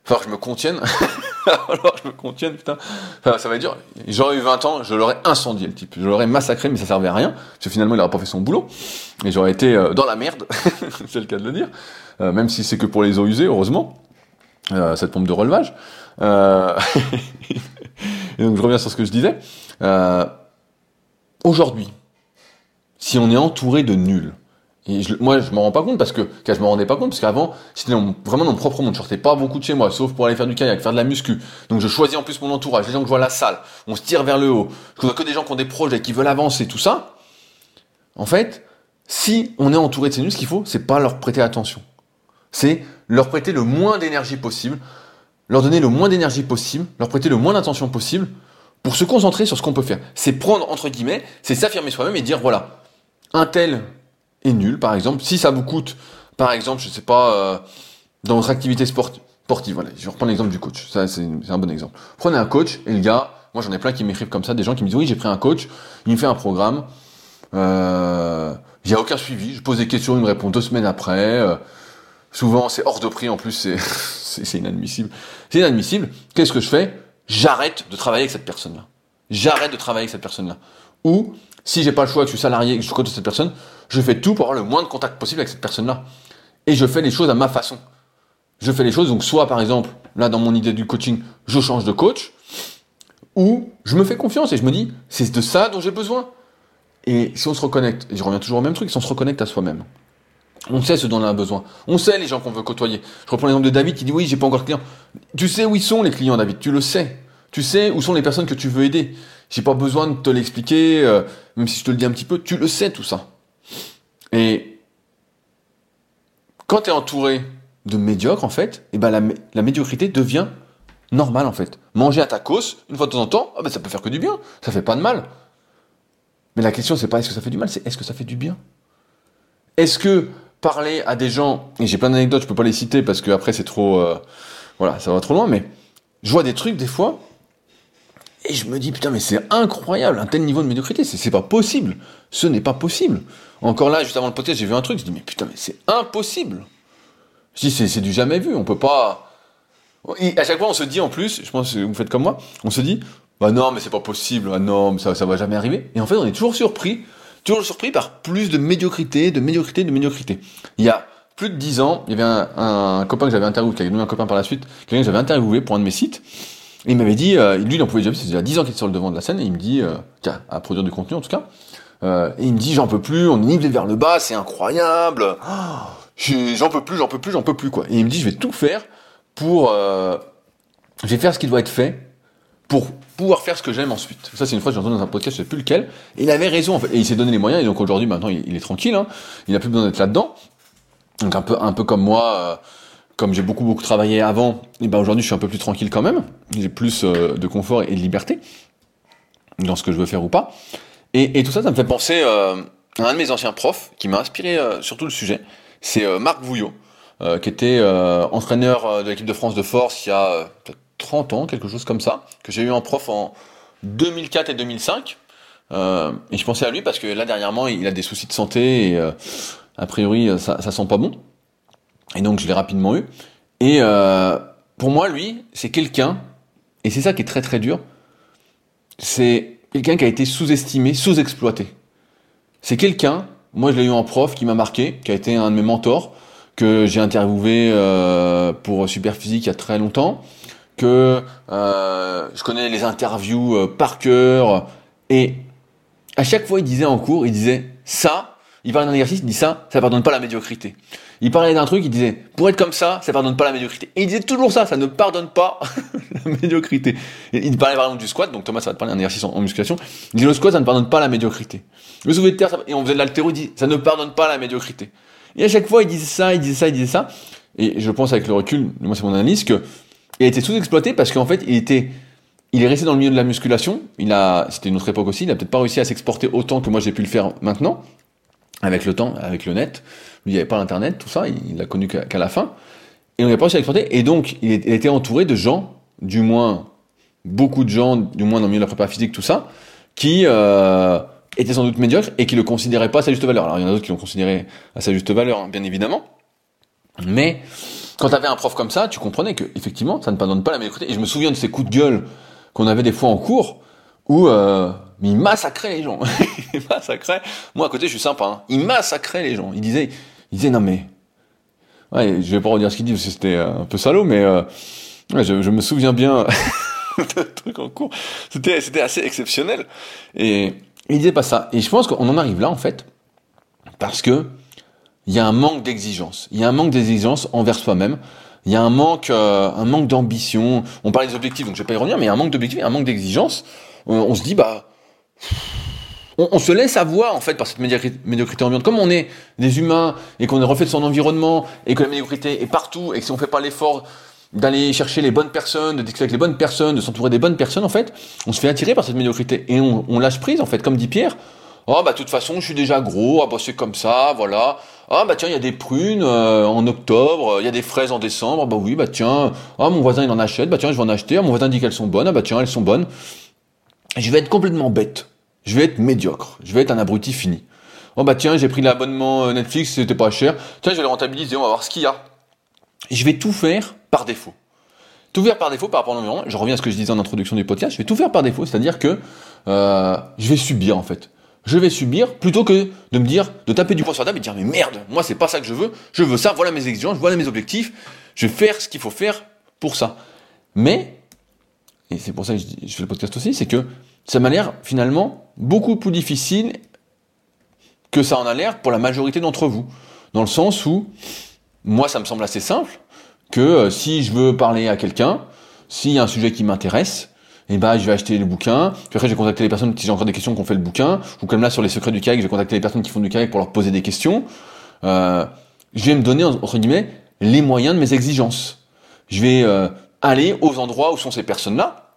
Falloir que je me contienne. Alors je me contienne, putain. ça va être dur. J'aurais eu 20 ans, je l'aurais incendié, le type. Je l'aurais massacré, mais ça servait à rien. Parce que finalement, il n'aurait pas fait son boulot. Et j'aurais été euh, dans la merde. c'est le cas de le dire. Euh, même si c'est que pour les eaux usées, heureusement. Euh, cette pompe de relevage. Et donc je reviens sur ce que je disais. Aujourd'hui, si on est entouré de nuls, et moi je m'en rends pas compte parce que, car je me rendais pas compte parce qu'avant c'était vraiment dans mon propre monde, je sortais pas beaucoup de chez moi, sauf pour aller faire du kayak, faire de la muscu. Donc je choisis en plus mon entourage, les gens que je vois à la salle, on se tire vers le haut. Je vois que des gens qui ont des projets, qui veulent avancer, tout ça. En fait, si on est entouré de ces nuls, ce qu'il faut, c'est pas leur prêter attention. C'est leur prêter le moins d'énergie possible, leur donner le moins d'énergie possible, leur prêter le moins d'attention possible pour se concentrer sur ce qu'on peut faire. C'est prendre, entre guillemets, c'est s'affirmer soi-même et dire, voilà, un tel est nul, par exemple, si ça vous coûte, par exemple, je sais pas, euh, dans votre activité sportive, voilà, je vais reprendre l'exemple du coach, ça c'est un bon exemple. Prenez un coach et le gars, moi j'en ai plein qui m'écrivent comme ça, des gens qui me disent, oui, j'ai pris un coach, il me fait un programme, euh, il n'y a aucun suivi, je pose des questions, il me répond deux semaines après, euh, Souvent, c'est hors de prix, en plus, c'est, inadmissible. C'est inadmissible. Qu'est-ce que je fais? J'arrête de travailler avec cette personne-là. J'arrête de travailler avec cette personne-là. Ou, si j'ai pas le choix, que je suis salarié, que je suis de cette personne, je fais tout pour avoir le moins de contact possible avec cette personne-là. Et je fais les choses à ma façon. Je fais les choses, donc soit par exemple, là dans mon idée du coaching, je change de coach, ou je me fais confiance et je me dis, c'est de ça dont j'ai besoin. Et si on se reconnecte, et je reviens toujours au même truc, si on se reconnecte à soi-même, on sait ce dont on a besoin. On sait les gens qu'on veut côtoyer. Je reprends l'exemple de David qui dit oui, j'ai pas encore de clients. Tu sais où ils sont les clients, David. Tu le sais. Tu sais où sont les personnes que tu veux aider. J'ai pas besoin de te l'expliquer, euh, même si je te le dis un petit peu. Tu le sais tout ça. Et quand tu es entouré de médiocres, en fait, et eh ben la, médiocrité devient normale, en fait. Manger à ta cause, une fois de temps en temps, ah ben ça peut faire que du bien. Ça fait pas de mal. Mais la question, c'est pas est-ce que ça fait du mal, c'est est-ce que ça fait du bien? Est-ce que parler à des gens, et j'ai plein d'anecdotes, je peux pas les citer parce que après c'est trop, euh, voilà, ça va trop loin, mais je vois des trucs des fois, et je me dis putain mais c'est incroyable, un tel niveau de médiocrité, c'est pas possible, ce n'est pas possible. Encore là, juste avant le podcast, j'ai vu un truc, je dis mais putain mais c'est impossible. Je dis c'est du jamais vu, on peut pas. Et à chaque fois on se dit en plus, je pense que vous faites comme moi, on se dit bah non mais c'est pas possible, ah non mais ça ça va jamais arriver. Et en fait on est toujours surpris toujours surpris par plus de médiocrité, de médiocrité, de médiocrité. Il y a plus de dix ans, il y avait un, copain que j'avais interviewé, qui avait un copain par la suite, quelqu'un que j'avais interviewé pour un de mes sites. Et il m'avait dit, euh, lui, il en pouvait déjà, c'est déjà 10 ans qu'il est sur le devant de la scène, et il me dit, euh, tiens, à produire du contenu en tout cas, euh, et il me dit, j'en peux plus, on est nivelé vers le bas, c'est incroyable, j'en peux plus, j'en peux plus, j'en peux plus, quoi. Et il me dit, je vais tout faire pour, je vais faire ce qui doit être fait pour pouvoir faire ce que j'aime ensuite. Ça, c'est une fois que j'ai dans un podcast, je sais plus lequel. Et il avait raison, en fait. Et il s'est donné les moyens, et donc aujourd'hui, maintenant, il, est tranquille, hein. Il n'a plus besoin d'être là-dedans. Donc un peu, un peu comme moi, comme j'ai beaucoup, beaucoup travaillé avant, et ben aujourd'hui, je suis un peu plus tranquille quand même. J'ai plus euh, de confort et de liberté dans ce que je veux faire ou pas. Et, tout ça, ça me fait penser euh, à un de mes anciens profs qui m'a inspiré sur tout le sujet. C'est Marc Vouillot, qui était entraîneur de l'équipe de France de force il y a 30 ans, quelque chose comme ça, que j'ai eu en prof en 2004 et 2005. Euh, et je pensais à lui parce que là, dernièrement, il a des soucis de santé et euh, a priori, ça, ça sent pas bon. Et donc, je l'ai rapidement eu. Et euh, pour moi, lui, c'est quelqu'un, et c'est ça qui est très très dur, c'est quelqu'un qui a été sous-estimé, sous-exploité. C'est quelqu'un, moi je l'ai eu en prof, qui m'a marqué, qui a été un de mes mentors, que j'ai interviewé euh, pour Superphysique il y a très longtemps, que euh, je connais les interviews euh, par cœur. Et à chaque fois, il disait en cours, il disait ça. Il parlait d'un exercice, il dit ça, ça pardonne pas la médiocrité. Il parlait d'un truc, il disait pour être comme ça, ça pardonne pas la médiocrité. Et il disait toujours ça, ça ne pardonne pas la médiocrité. il parlait par exemple du squat, donc Thomas ça va te parler d'un exercice en, musculation. Il dit le squat, ça ne pardonne pas la médiocrité. Le soulevé de terre, et on faisait de l'altéro, il dit ça ne pardonne pas la médiocrité. Et à chaque fois, il disait ça, il disait ça, il disait ça. Et je pense avec le recul, moi c'est mon analyse, que il été sous-exploité parce qu'en fait, il était, il est resté dans le milieu de la musculation. Il a, c'était une autre époque aussi. Il a peut-être pas réussi à s'exporter autant que moi j'ai pu le faire maintenant, avec le temps, avec le net. il n'y avait pas l'internet, tout ça. Il l'a connu qu'à la fin. Et on n'a pas réussi à l'exporter. Et donc, il, était entouré de gens, du moins beaucoup de gens, du moins dans le milieu de la prépa physique, tout ça, qui euh, étaient sans doute médiocres et qui le considéraient pas à sa juste valeur. Alors il y en a d'autres qui l'ont considéré à sa juste valeur, bien évidemment. Mais quand tu avais un prof comme ça, tu comprenais que effectivement, ça ne pardonne pas la médiocrité. Et je me souviens de ces coups de gueule qu'on avait des fois en cours où euh, il massacrait les gens. il massacrait. Moi à côté, je suis sympa. Hein. Il massacrait les gens. Il disait, il disait non mais, ouais, je vais pas redire ce qu'il dit parce que c'était un peu salaud, mais euh, ouais, je, me souviens bien de trucs en cours. C'était, c'était assez exceptionnel. Et il disait pas ça. Et je pense qu'on en arrive là en fait parce que il y a un manque d'exigence. Il y a un manque d'exigence envers soi-même. Il y a un manque, euh, un manque d'ambition. On parlait des objectifs, donc je vais pas y revenir, mais il y a un manque d'objectifs, un manque d'exigence. Euh, on, se dit, bah, on, se laisse avoir en fait par cette médiocrité, ambiante. Comme on est des humains et qu'on est refait de son environnement et que la médiocrité est partout et que si on fait pas l'effort d'aller chercher les bonnes personnes, de discuter avec les bonnes personnes, de s'entourer des bonnes personnes, en fait, on se fait attirer par cette médiocrité et on, lâche prise en fait, comme dit Pierre. Oh bah de toute façon je suis déjà gros, ah bah c'est comme ça, voilà. Ah bah tiens il y a des prunes euh, en octobre, il y a des fraises en décembre, bah oui bah tiens, ah mon voisin il en achète, bah tiens je vais en acheter, ah, mon voisin dit qu'elles sont bonnes, ah bah tiens elles sont bonnes. Je vais être complètement bête, je vais être médiocre, je vais être un abruti fini. Oh bah tiens j'ai pris l'abonnement euh, Netflix, c'était pas cher, tiens je vais le rentabiliser, on va voir ce qu'il y a. je vais tout faire par défaut. Tout faire par défaut par rapport à l'environnement, je reviens à ce que je disais en introduction du podcast, je vais tout faire par défaut, c'est-à-dire que euh, je vais subir en fait. Je vais subir plutôt que de me dire, de taper du poing sur la table et de dire mais merde, moi c'est pas ça que je veux, je veux ça, voilà mes exigences, voilà mes objectifs, je vais faire ce qu'il faut faire pour ça. Mais, et c'est pour ça que je, fais le podcast aussi, c'est que ça m'a l'air finalement beaucoup plus difficile que ça en a l'air pour la majorité d'entre vous. Dans le sens où, moi ça me semble assez simple, que euh, si je veux parler à quelqu'un, s'il y a un sujet qui m'intéresse, eh ben je vais acheter le bouquin, puis après je vais contacter les personnes si j'ai encore des questions qui ont fait le bouquin, ou comme là sur les secrets du kayak, je vais contacter les personnes qui font du kayak pour leur poser des questions. Euh, je vais me donner entre guillemets les moyens de mes exigences. Je vais euh, aller aux endroits où sont ces personnes-là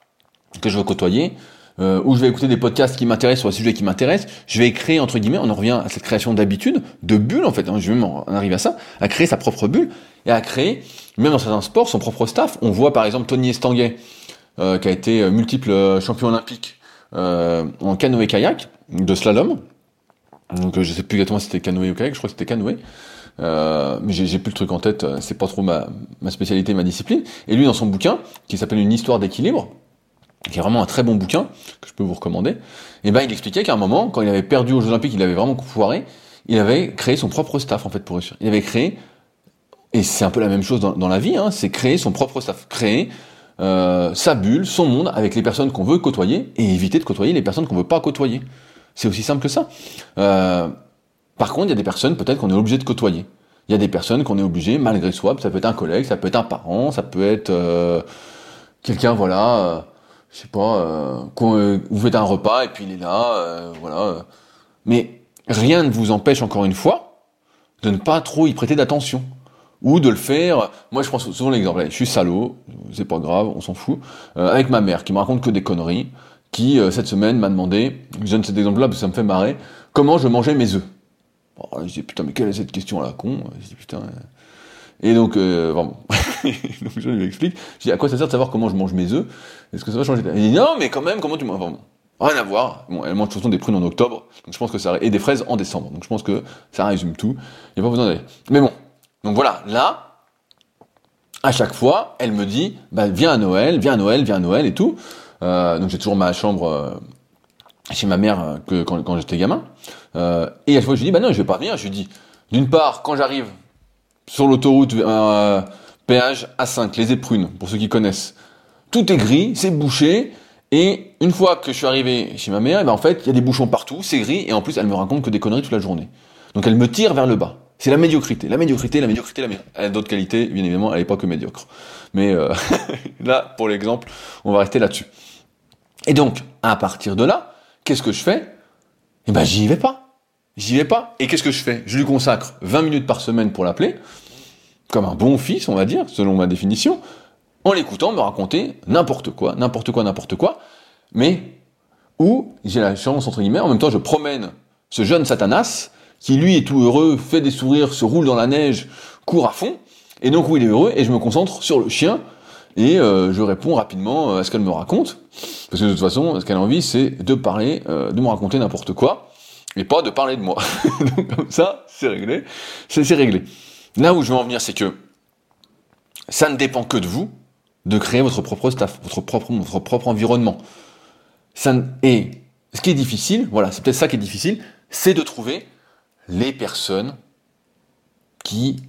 que je veux côtoyer, euh, où je vais écouter des podcasts qui m'intéressent sur un sujet qui m'intéresse, je vais créer entre guillemets, on en revient à cette création d'habitude, de bulle en fait, hein, je vais même en arriver à ça, à créer sa propre bulle et à créer, même dans certains sports, son propre staff. On voit par exemple Tony Estanguet, euh, qui a été euh, multiple euh, champion olympique en canoë-kayak, de slalom. Donc je sais plus exactement si c'était canoë ou kayak, je crois que c'était canoë. Euh, mais j'ai plus le truc en tête, c'est pas trop ma, ma spécialité, ma discipline. Et lui, dans son bouquin, qui s'appelle Une histoire d'équilibre, qui est vraiment un très bon bouquin, que je peux vous recommander, et eh ben il expliquait qu'à un moment, quand il avait perdu aux Jeux Olympiques, il avait vraiment foiré, il avait créé son propre staff en fait pour réussir. Il avait créé, et c'est un peu la même chose dans, dans la vie, hein, c'est créer son propre staff, créer euh, sa bulle, son monde, avec les personnes qu'on veut côtoyer, et éviter de côtoyer les personnes qu'on veut pas côtoyer. C'est aussi simple que ça. Euh, par contre, il y a des personnes peut-être qu'on est obligé de côtoyer. Il y a des personnes qu'on est obligé, malgré soi, ça peut être un collègue, ça peut être un parent, ça peut être euh, quelqu'un, voilà, euh, je sais pas, euh, euh, vous faites un repas et puis il est là, voilà. Mais rien ne vous empêche, encore une fois, de ne pas trop y prêter d'attention ou de le faire. Moi, je prends souvent l'exemple. Je suis salaud, c'est pas grave, on s'en fout. Euh, avec ma mère, qui me raconte que des conneries, qui euh, cette semaine m'a demandé, je donne cet exemple-là parce que ça me fait marrer, comment je mangeais mes œufs. Oh, je dis putain, mais quelle est cette question là, con? Je dis putain. Et donc, euh, donc je lui explique. Je dis à quoi ça sert de savoir comment je mange mes œufs? Est-ce que ça va changer? Il dit non, mais quand même, comment tu manges? Rien à voir. Elle mange de toute façon des prunes en octobre, donc je pense que ça et des fraises en décembre. Donc je pense que ça résume tout. Il n'y a pas besoin d'aller. Mais bon, donc voilà, là, à chaque fois, elle me dit, bah, viens à Noël, viens à Noël, viens à Noël et tout. Euh, donc j'ai toujours ma chambre euh, chez ma mère euh, quand, j'étais gamin. Et à chaque fois, je lui dis, bah non, je vais pas venir. Je lui dis, d'une part, quand j'arrive sur l'autoroute euh, péage A5, les éprunes, pour ceux qui connaissent, tout est gris, c'est bouché. Et une fois que je suis arrivé chez ma mère, et ben en fait, il y a des bouchons partout, c'est gris, et en plus, elle me raconte que des conneries toute la journée. Donc elle me tire vers le bas. C'est la médiocrité, la médiocrité, la médiocrité, la médiocrité. Elle a d'autres qualités, bien évidemment, elle n'est pas que médiocre. Mais euh, là, pour l'exemple, on va rester là-dessus. Et donc, à partir de là, qu'est-ce que je fais? Eh ben, j'y vais pas. J'y vais pas. Et qu'est-ce que je fais? Je lui consacre 20 minutes par semaine pour l'appeler, comme un bon fils, on va dire, selon ma définition, en l'écoutant me raconter n'importe quoi, n'importe quoi, n'importe quoi, mais où j'ai la chance, entre guillemets, en même temps, je promène ce jeune Satanas qui lui est tout heureux, fait des sourires, se roule dans la neige, court à fond, et donc où il est heureux, et je me concentre sur le chien, et euh, je réponds rapidement euh, à ce qu'elle me raconte, parce que de toute façon, ce qu'elle a envie, c'est de parler, euh, de me raconter n'importe quoi, et pas de parler de moi. donc comme ça, c'est réglé, c'est réglé. Là où je veux en venir, c'est que ça ne dépend que de vous de créer votre propre staff, votre propre, votre propre environnement. Et ce qui est difficile, voilà, c'est peut-être ça qui est difficile, c'est de trouver les personnes qui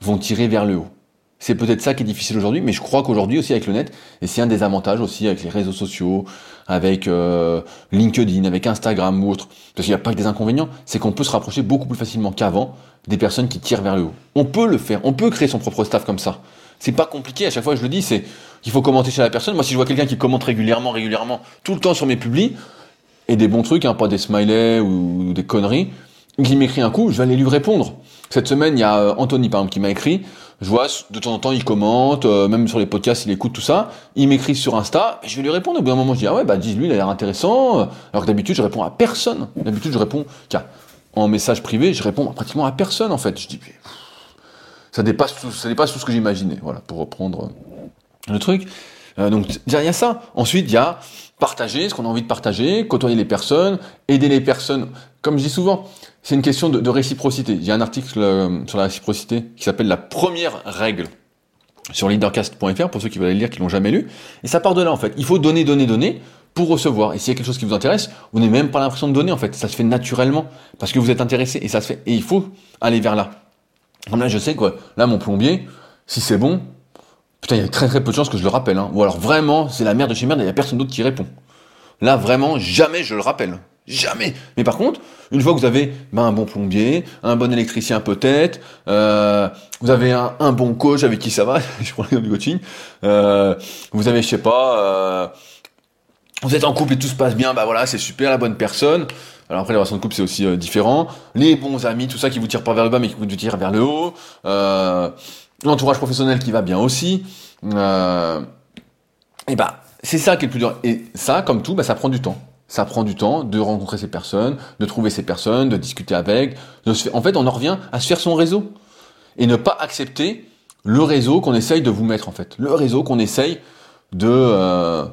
vont tirer vers le haut. C'est peut-être ça qui est difficile aujourd'hui, mais je crois qu'aujourd'hui aussi avec le net, et c'est un des avantages aussi avec les réseaux sociaux, avec euh, LinkedIn, avec Instagram ou autre, parce qu'il n'y a pas que des inconvénients, c'est qu'on peut se rapprocher beaucoup plus facilement qu'avant des personnes qui tirent vers le haut. On peut le faire, on peut créer son propre staff comme ça. C'est pas compliqué, à chaque fois je le dis, c'est qu'il faut commenter chez la personne. Moi si je vois quelqu'un qui commente régulièrement, régulièrement, tout le temps sur mes publis, et des bons trucs, hein, pas des smileys ou des conneries, qui m'écrit un coup, je vais aller lui répondre. Cette semaine, il y a euh, Anthony, par exemple, qui m'a écrit. Je vois, de temps en temps, il commente, euh, même sur les podcasts, il écoute tout ça. Il m'écrit sur Insta, et je vais lui répondre. Au bout d'un moment, je dis, ah ouais, bah, dis-lui, il a l'air intéressant. Alors que d'habitude, je réponds à personne. D'habitude, je réponds, tiens, en message privé, je réponds pratiquement à personne, en fait. Je dis, ça dépasse tout, ça dépasse tout ce que j'imaginais. Voilà, pour reprendre euh, le truc. donc, il y ça. Ensuite, il y a partager ce qu'on a envie de partager, côtoyer les personnes, aider les personnes. Comme je dis souvent, c'est une question de, réciprocité. Il y a un article euh, sur la réciprocité qui s'appelle la première règle sur leadercast.fr pour ceux qui veulent le lire, qui l'ont jamais lu. Et ça part de là en fait. Il faut donner, donner, donner pour recevoir. Et s'il y a quelque chose qui vous intéresse, vous n'avez même pas l'impression de donner en fait. Ça se fait naturellement parce que vous êtes intéressé et ça se fait. Et il faut aller vers là. Comme là, je sais que là, mon plombier, si c'est bon, putain, il y a très très peu de chances que je le rappelle. Hein. Ou alors vraiment, c'est la merde de chez merde et il n'y a personne d'autre qui répond. Là, vraiment, jamais je le rappelle. Jamais. Mais par contre, une fois que vous avez ben, un bon plombier, un bon électricien peut-être, euh, vous avez un, bon coach avec qui ça va, je prends l'exemple du coaching, euh, vous avez, je sais pas, euh, vous êtes en couple et tout se passe bien, bah voilà, c'est super, la bonne personne. Alors après, la relation de couple, c'est aussi euh, différent. Les bons amis, tout ça qui vous tire pas vers le bas, mais qui vous tire vers le haut. Euh, L'entourage professionnel qui va bien aussi. Euh, et bah, c'est ça qui est le plus dur. Et ça, comme tout, bah, ça prend du temps. Ça prend du temps de rencontrer ces personnes, de trouver ces personnes, de discuter avec. En fait, on en revient à se faire son réseau. Et ne pas accepter le réseau qu'on essaye de vous mettre, en fait. Le réseau qu'on essaye de, euh,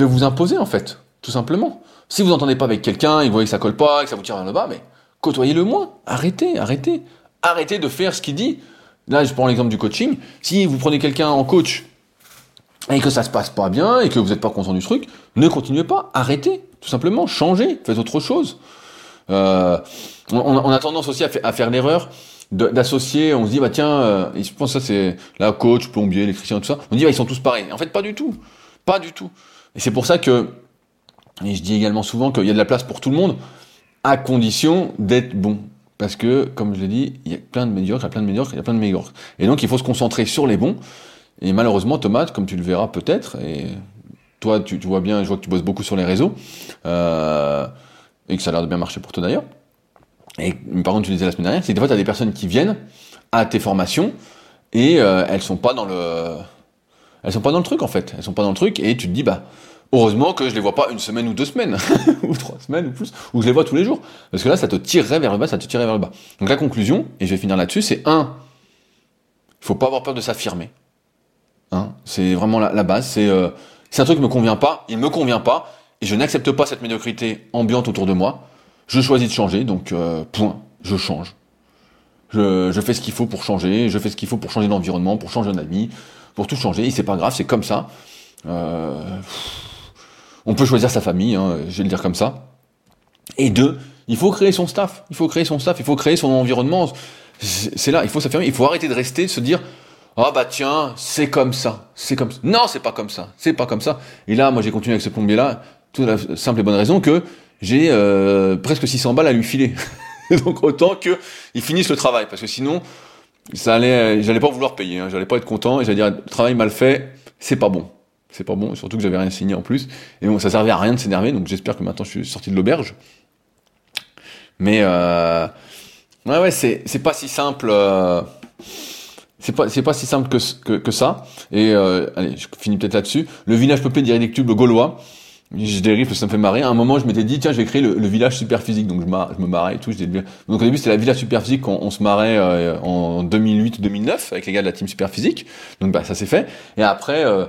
vous imposer, en fait. Tout simplement. Si vous n'entendez pas avec quelqu'un et vous voyez que ça colle pas, que ça vous tire vers le bas, mais côtoyez-le moins. Arrêtez, arrêtez. Arrêtez de faire ce qu'il dit. Là, je prends l'exemple du coaching. Si vous prenez quelqu'un en coach et que ça se passe pas bien et que vous n'êtes pas content du truc, ne continuez pas. Arrêtez. Tout simplement. Changez. Faites autre chose. Euh, on, a tendance aussi à, faire l'erreur d'associer, on se dit bah tiens, euh, je pense que ça c'est la coach, plombier, électricien, tout ça. On dit bah ils sont tous pareils. En fait pas du tout, pas du tout. Et c'est pour ça que et je dis également souvent qu'il y a de la place pour tout le monde, à condition d'être bon. Parce que, comme je l'ai dit, il y a plein de médiocres, il y a plein de médiocres, il y a plein de médiocres. Et donc, il faut se concentrer sur les bons. Et malheureusement, Thomas, comme tu le verras peut-être, et toi, tu, vois bien, je vois que tu bosses beaucoup sur les réseaux, euh, et que ça a l'air de bien marcher pour toi d'ailleurs. Et par contre, tu disais la semaine dernière, c'est que des fois, tu as des personnes qui viennent à tes formations, et euh, elles sont pas dans le... Elles sont pas dans le truc, en fait. Elles sont pas dans le truc, et tu te dis, bah, Heureusement que je les vois pas une semaine ou deux semaines, ou trois semaines ou plus, ou je les vois tous les jours. Parce que là, ça te tirerait vers le bas, ça te tirerait vers le bas. Donc la conclusion, et je vais finir là-dessus, c'est un, il faut pas avoir peur de s'affirmer. Hein c'est vraiment la, base. C'est euh, un truc qui me convient pas, il me convient pas, et je n'accepte pas cette médiocrité ambiante autour de moi. Je choisis de changer, donc euh, point, je change. Je, fais ce qu'il faut pour changer, je fais ce qu'il faut pour changer l'environnement, pour changer un ami, pour tout changer, et c'est pas grave, c'est comme ça. Euh, on peut choisir sa famille, hein, je vais le dire comme ça. Et deux, il faut créer son staff. Il faut créer son staff, il faut créer son environnement. C'est là, il faut s'affirmer. Il faut arrêter de rester, de se dire oh bah tiens, c'est comme ça, c'est comme ça. Non, c'est pas comme ça, c'est pas comme ça. Et là, moi j'ai continué avec ce plombier-là, toute la simple et bonne raison que j'ai euh, presque 600 balles à lui filer. Donc autant que il finisse le travail, parce que sinon, ça allait, j'allais pas vouloir payer, hein, j'allais pas être content et j'allais dire travail mal fait, c'est pas bon c'est pas bon, surtout que j'avais rien signé en plus. Et bon, ça servait à rien de s'énerver, donc j'espère que maintenant je suis sorti de l'auberge. Mais euh, ouais, ouais, c'est pas si simple. Euh, c'est pas c'est pas si simple que que, ça. Et euh, allez, je finis peut-être là-dessus. Le village peuplé d'irréductibles gaulois. Je dérive parce que ça me fait marrer. À un moment, je m'étais dit, tiens, je vais créer le, village super physique. Donc, je, je me marrais et tout. Donc, au début, c'était la village super physique. On, on se marrait euh, en 2008-2009 avec les gars de la team super physique. Donc, bah, ça s'est fait. Et après, euh,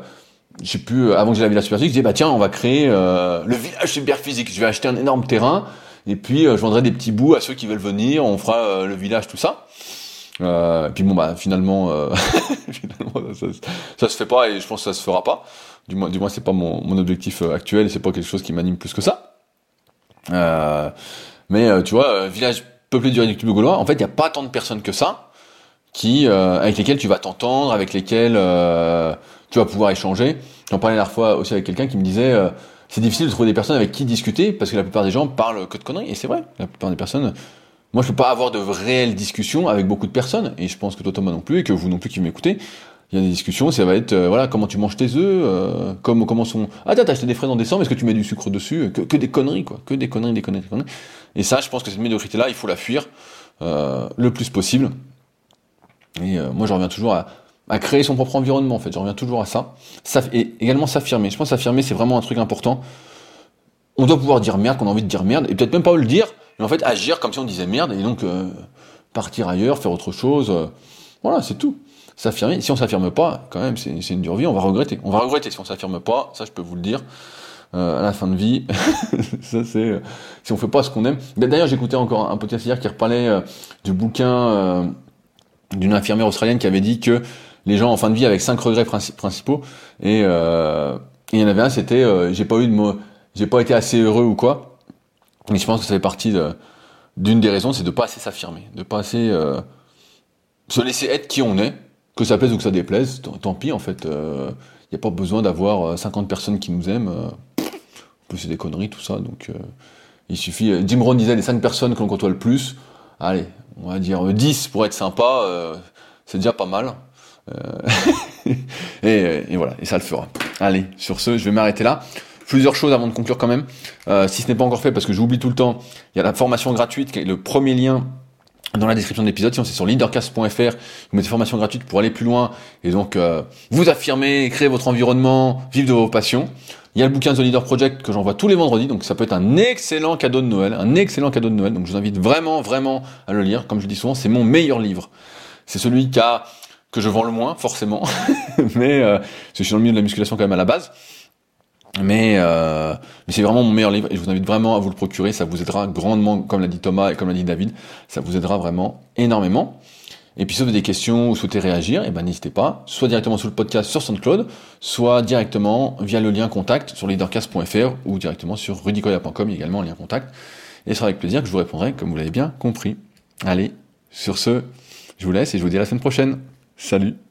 j'ai pu, euh, avant que j'ai la village super physique, je disais, bah tiens, on va créer euh, le village super physique. Je vais acheter un énorme terrain, et puis euh, je vendrai des petits bouts à ceux qui veulent venir, on fera le village, tout ça. Et puis bon, bah finalement, finalement ça, ça, se fait pas, et je pense que ça se fera pas. Du moins, du moins c'est pas mon, objectif actuel, et c'est pas quelque chose qui m'anime plus que ça. mais tu vois, village peuplé du réductible gaulois, en fait, il n'y a pas tant de personnes que ça, qui, avec lesquelles tu vas t'entendre, avec lesquelles tu vas pouvoir échanger. J'en parlais la dernière fois aussi avec quelqu'un qui me disait euh, c'est difficile de trouver des personnes avec qui discuter parce que la plupart des gens parlent que de conneries et c'est vrai. La plupart des personnes, moi je peux pas avoir de réelles discussions avec beaucoup de personnes et je pense que toi Thomas non plus et que vous non plus qui m'écoutez. Il y a des discussions, ça va être euh, voilà comment tu manges tes œufs, euh, comment comment sont ah t'as acheté des fraises en décembre, est-ce que tu mets du sucre dessus, que, que, des conneries quoi, que des conneries, des conneries, des conneries. Et ça, je pense que cette médiocrité là, il faut la fuir le plus possible. Et moi, je reviens toujours à à créer son propre environnement en fait. Je reviens toujours à ça. ça et également s'affirmer. Je pense s'affirmer c'est vraiment un truc important. On doit pouvoir dire merde qu'on a envie de dire merde et peut-être même pas le dire, mais en fait agir comme si on disait merde et donc euh, partir ailleurs, faire autre chose. Euh, voilà, c'est tout. S'affirmer. Si on s'affirme pas, quand même, c'est une dure vie. On va regretter. On va regretter si on s'affirme pas. Ça, je peux vous le dire. Euh, à la fin de vie, ça c'est si on fait pas ce qu'on aime. D'ailleurs, j'écoutais encore un podcast hier qui reparlait du bouquin d'une infirmière australienne qui avait dit que les gens en fin de vie avec cinq regrets principaux. Et il y en avait un, c'était j'ai pas eu de j'ai pas été assez heureux ou quoi. Et je pense que ça fait partie d'une des raisons, c'est de pas assez s'affirmer, de pas assez euh, se laisser être qui on est, que ça plaise ou que ça déplaise. Tant, pis en fait, il n'y a pas besoin d'avoir 50 personnes qui nous aiment. c'est des conneries tout ça, donc il suffit. Jim Rohn disait les 5 personnes que l'on côtoie le plus. Allez, on va dire 10 pour être sympa, c'est déjà pas mal. Euh, et, voilà, et ça le fera. Allez, sur ce, je vais m'arrêter là. Plusieurs choses avant de conclure quand même. Euh, si ce n'est pas encore fait, parce que j'oublie tout le temps, il y a la formation gratuite, qui est le premier lien dans la description de l'épisode. Sinon, c'est sur leadercast.fr. Vous mettez formation gratuite pour aller plus loin et donc euh, vous affirmer, créer votre environnement, vivre de vos passions. Il y a le bouquin The Leader Project que j'envoie tous les vendredis, donc ça peut être un excellent cadeau de Noël, un excellent cadeau de Noël. Donc je vous invite vraiment, vraiment à le lire. Comme je dis souvent, c'est mon meilleur livre. C'est celui qui a que je vends le moins, forcément. mais euh, je suis dans le milieu de la musculation quand même à la base. Mais, euh, mais c'est vraiment mon meilleur livre et je vous invite vraiment à vous le procurer. Ça vous aidera grandement, comme l'a dit Thomas et comme l'a dit David. Ça vous aidera vraiment énormément. Et puis si vous avez des questions ou souhaitez réagir, eh ben n'hésitez pas, soit directement sur le podcast sur SoundCloud, soit directement via le lien contact sur leadercast.fr ou directement sur rudicoya.com également en lien contact. Et ce sera avec plaisir que je vous répondrai, comme vous l'avez bien compris. Allez, sur ce, je vous laisse et je vous dis à la semaine prochaine. Salut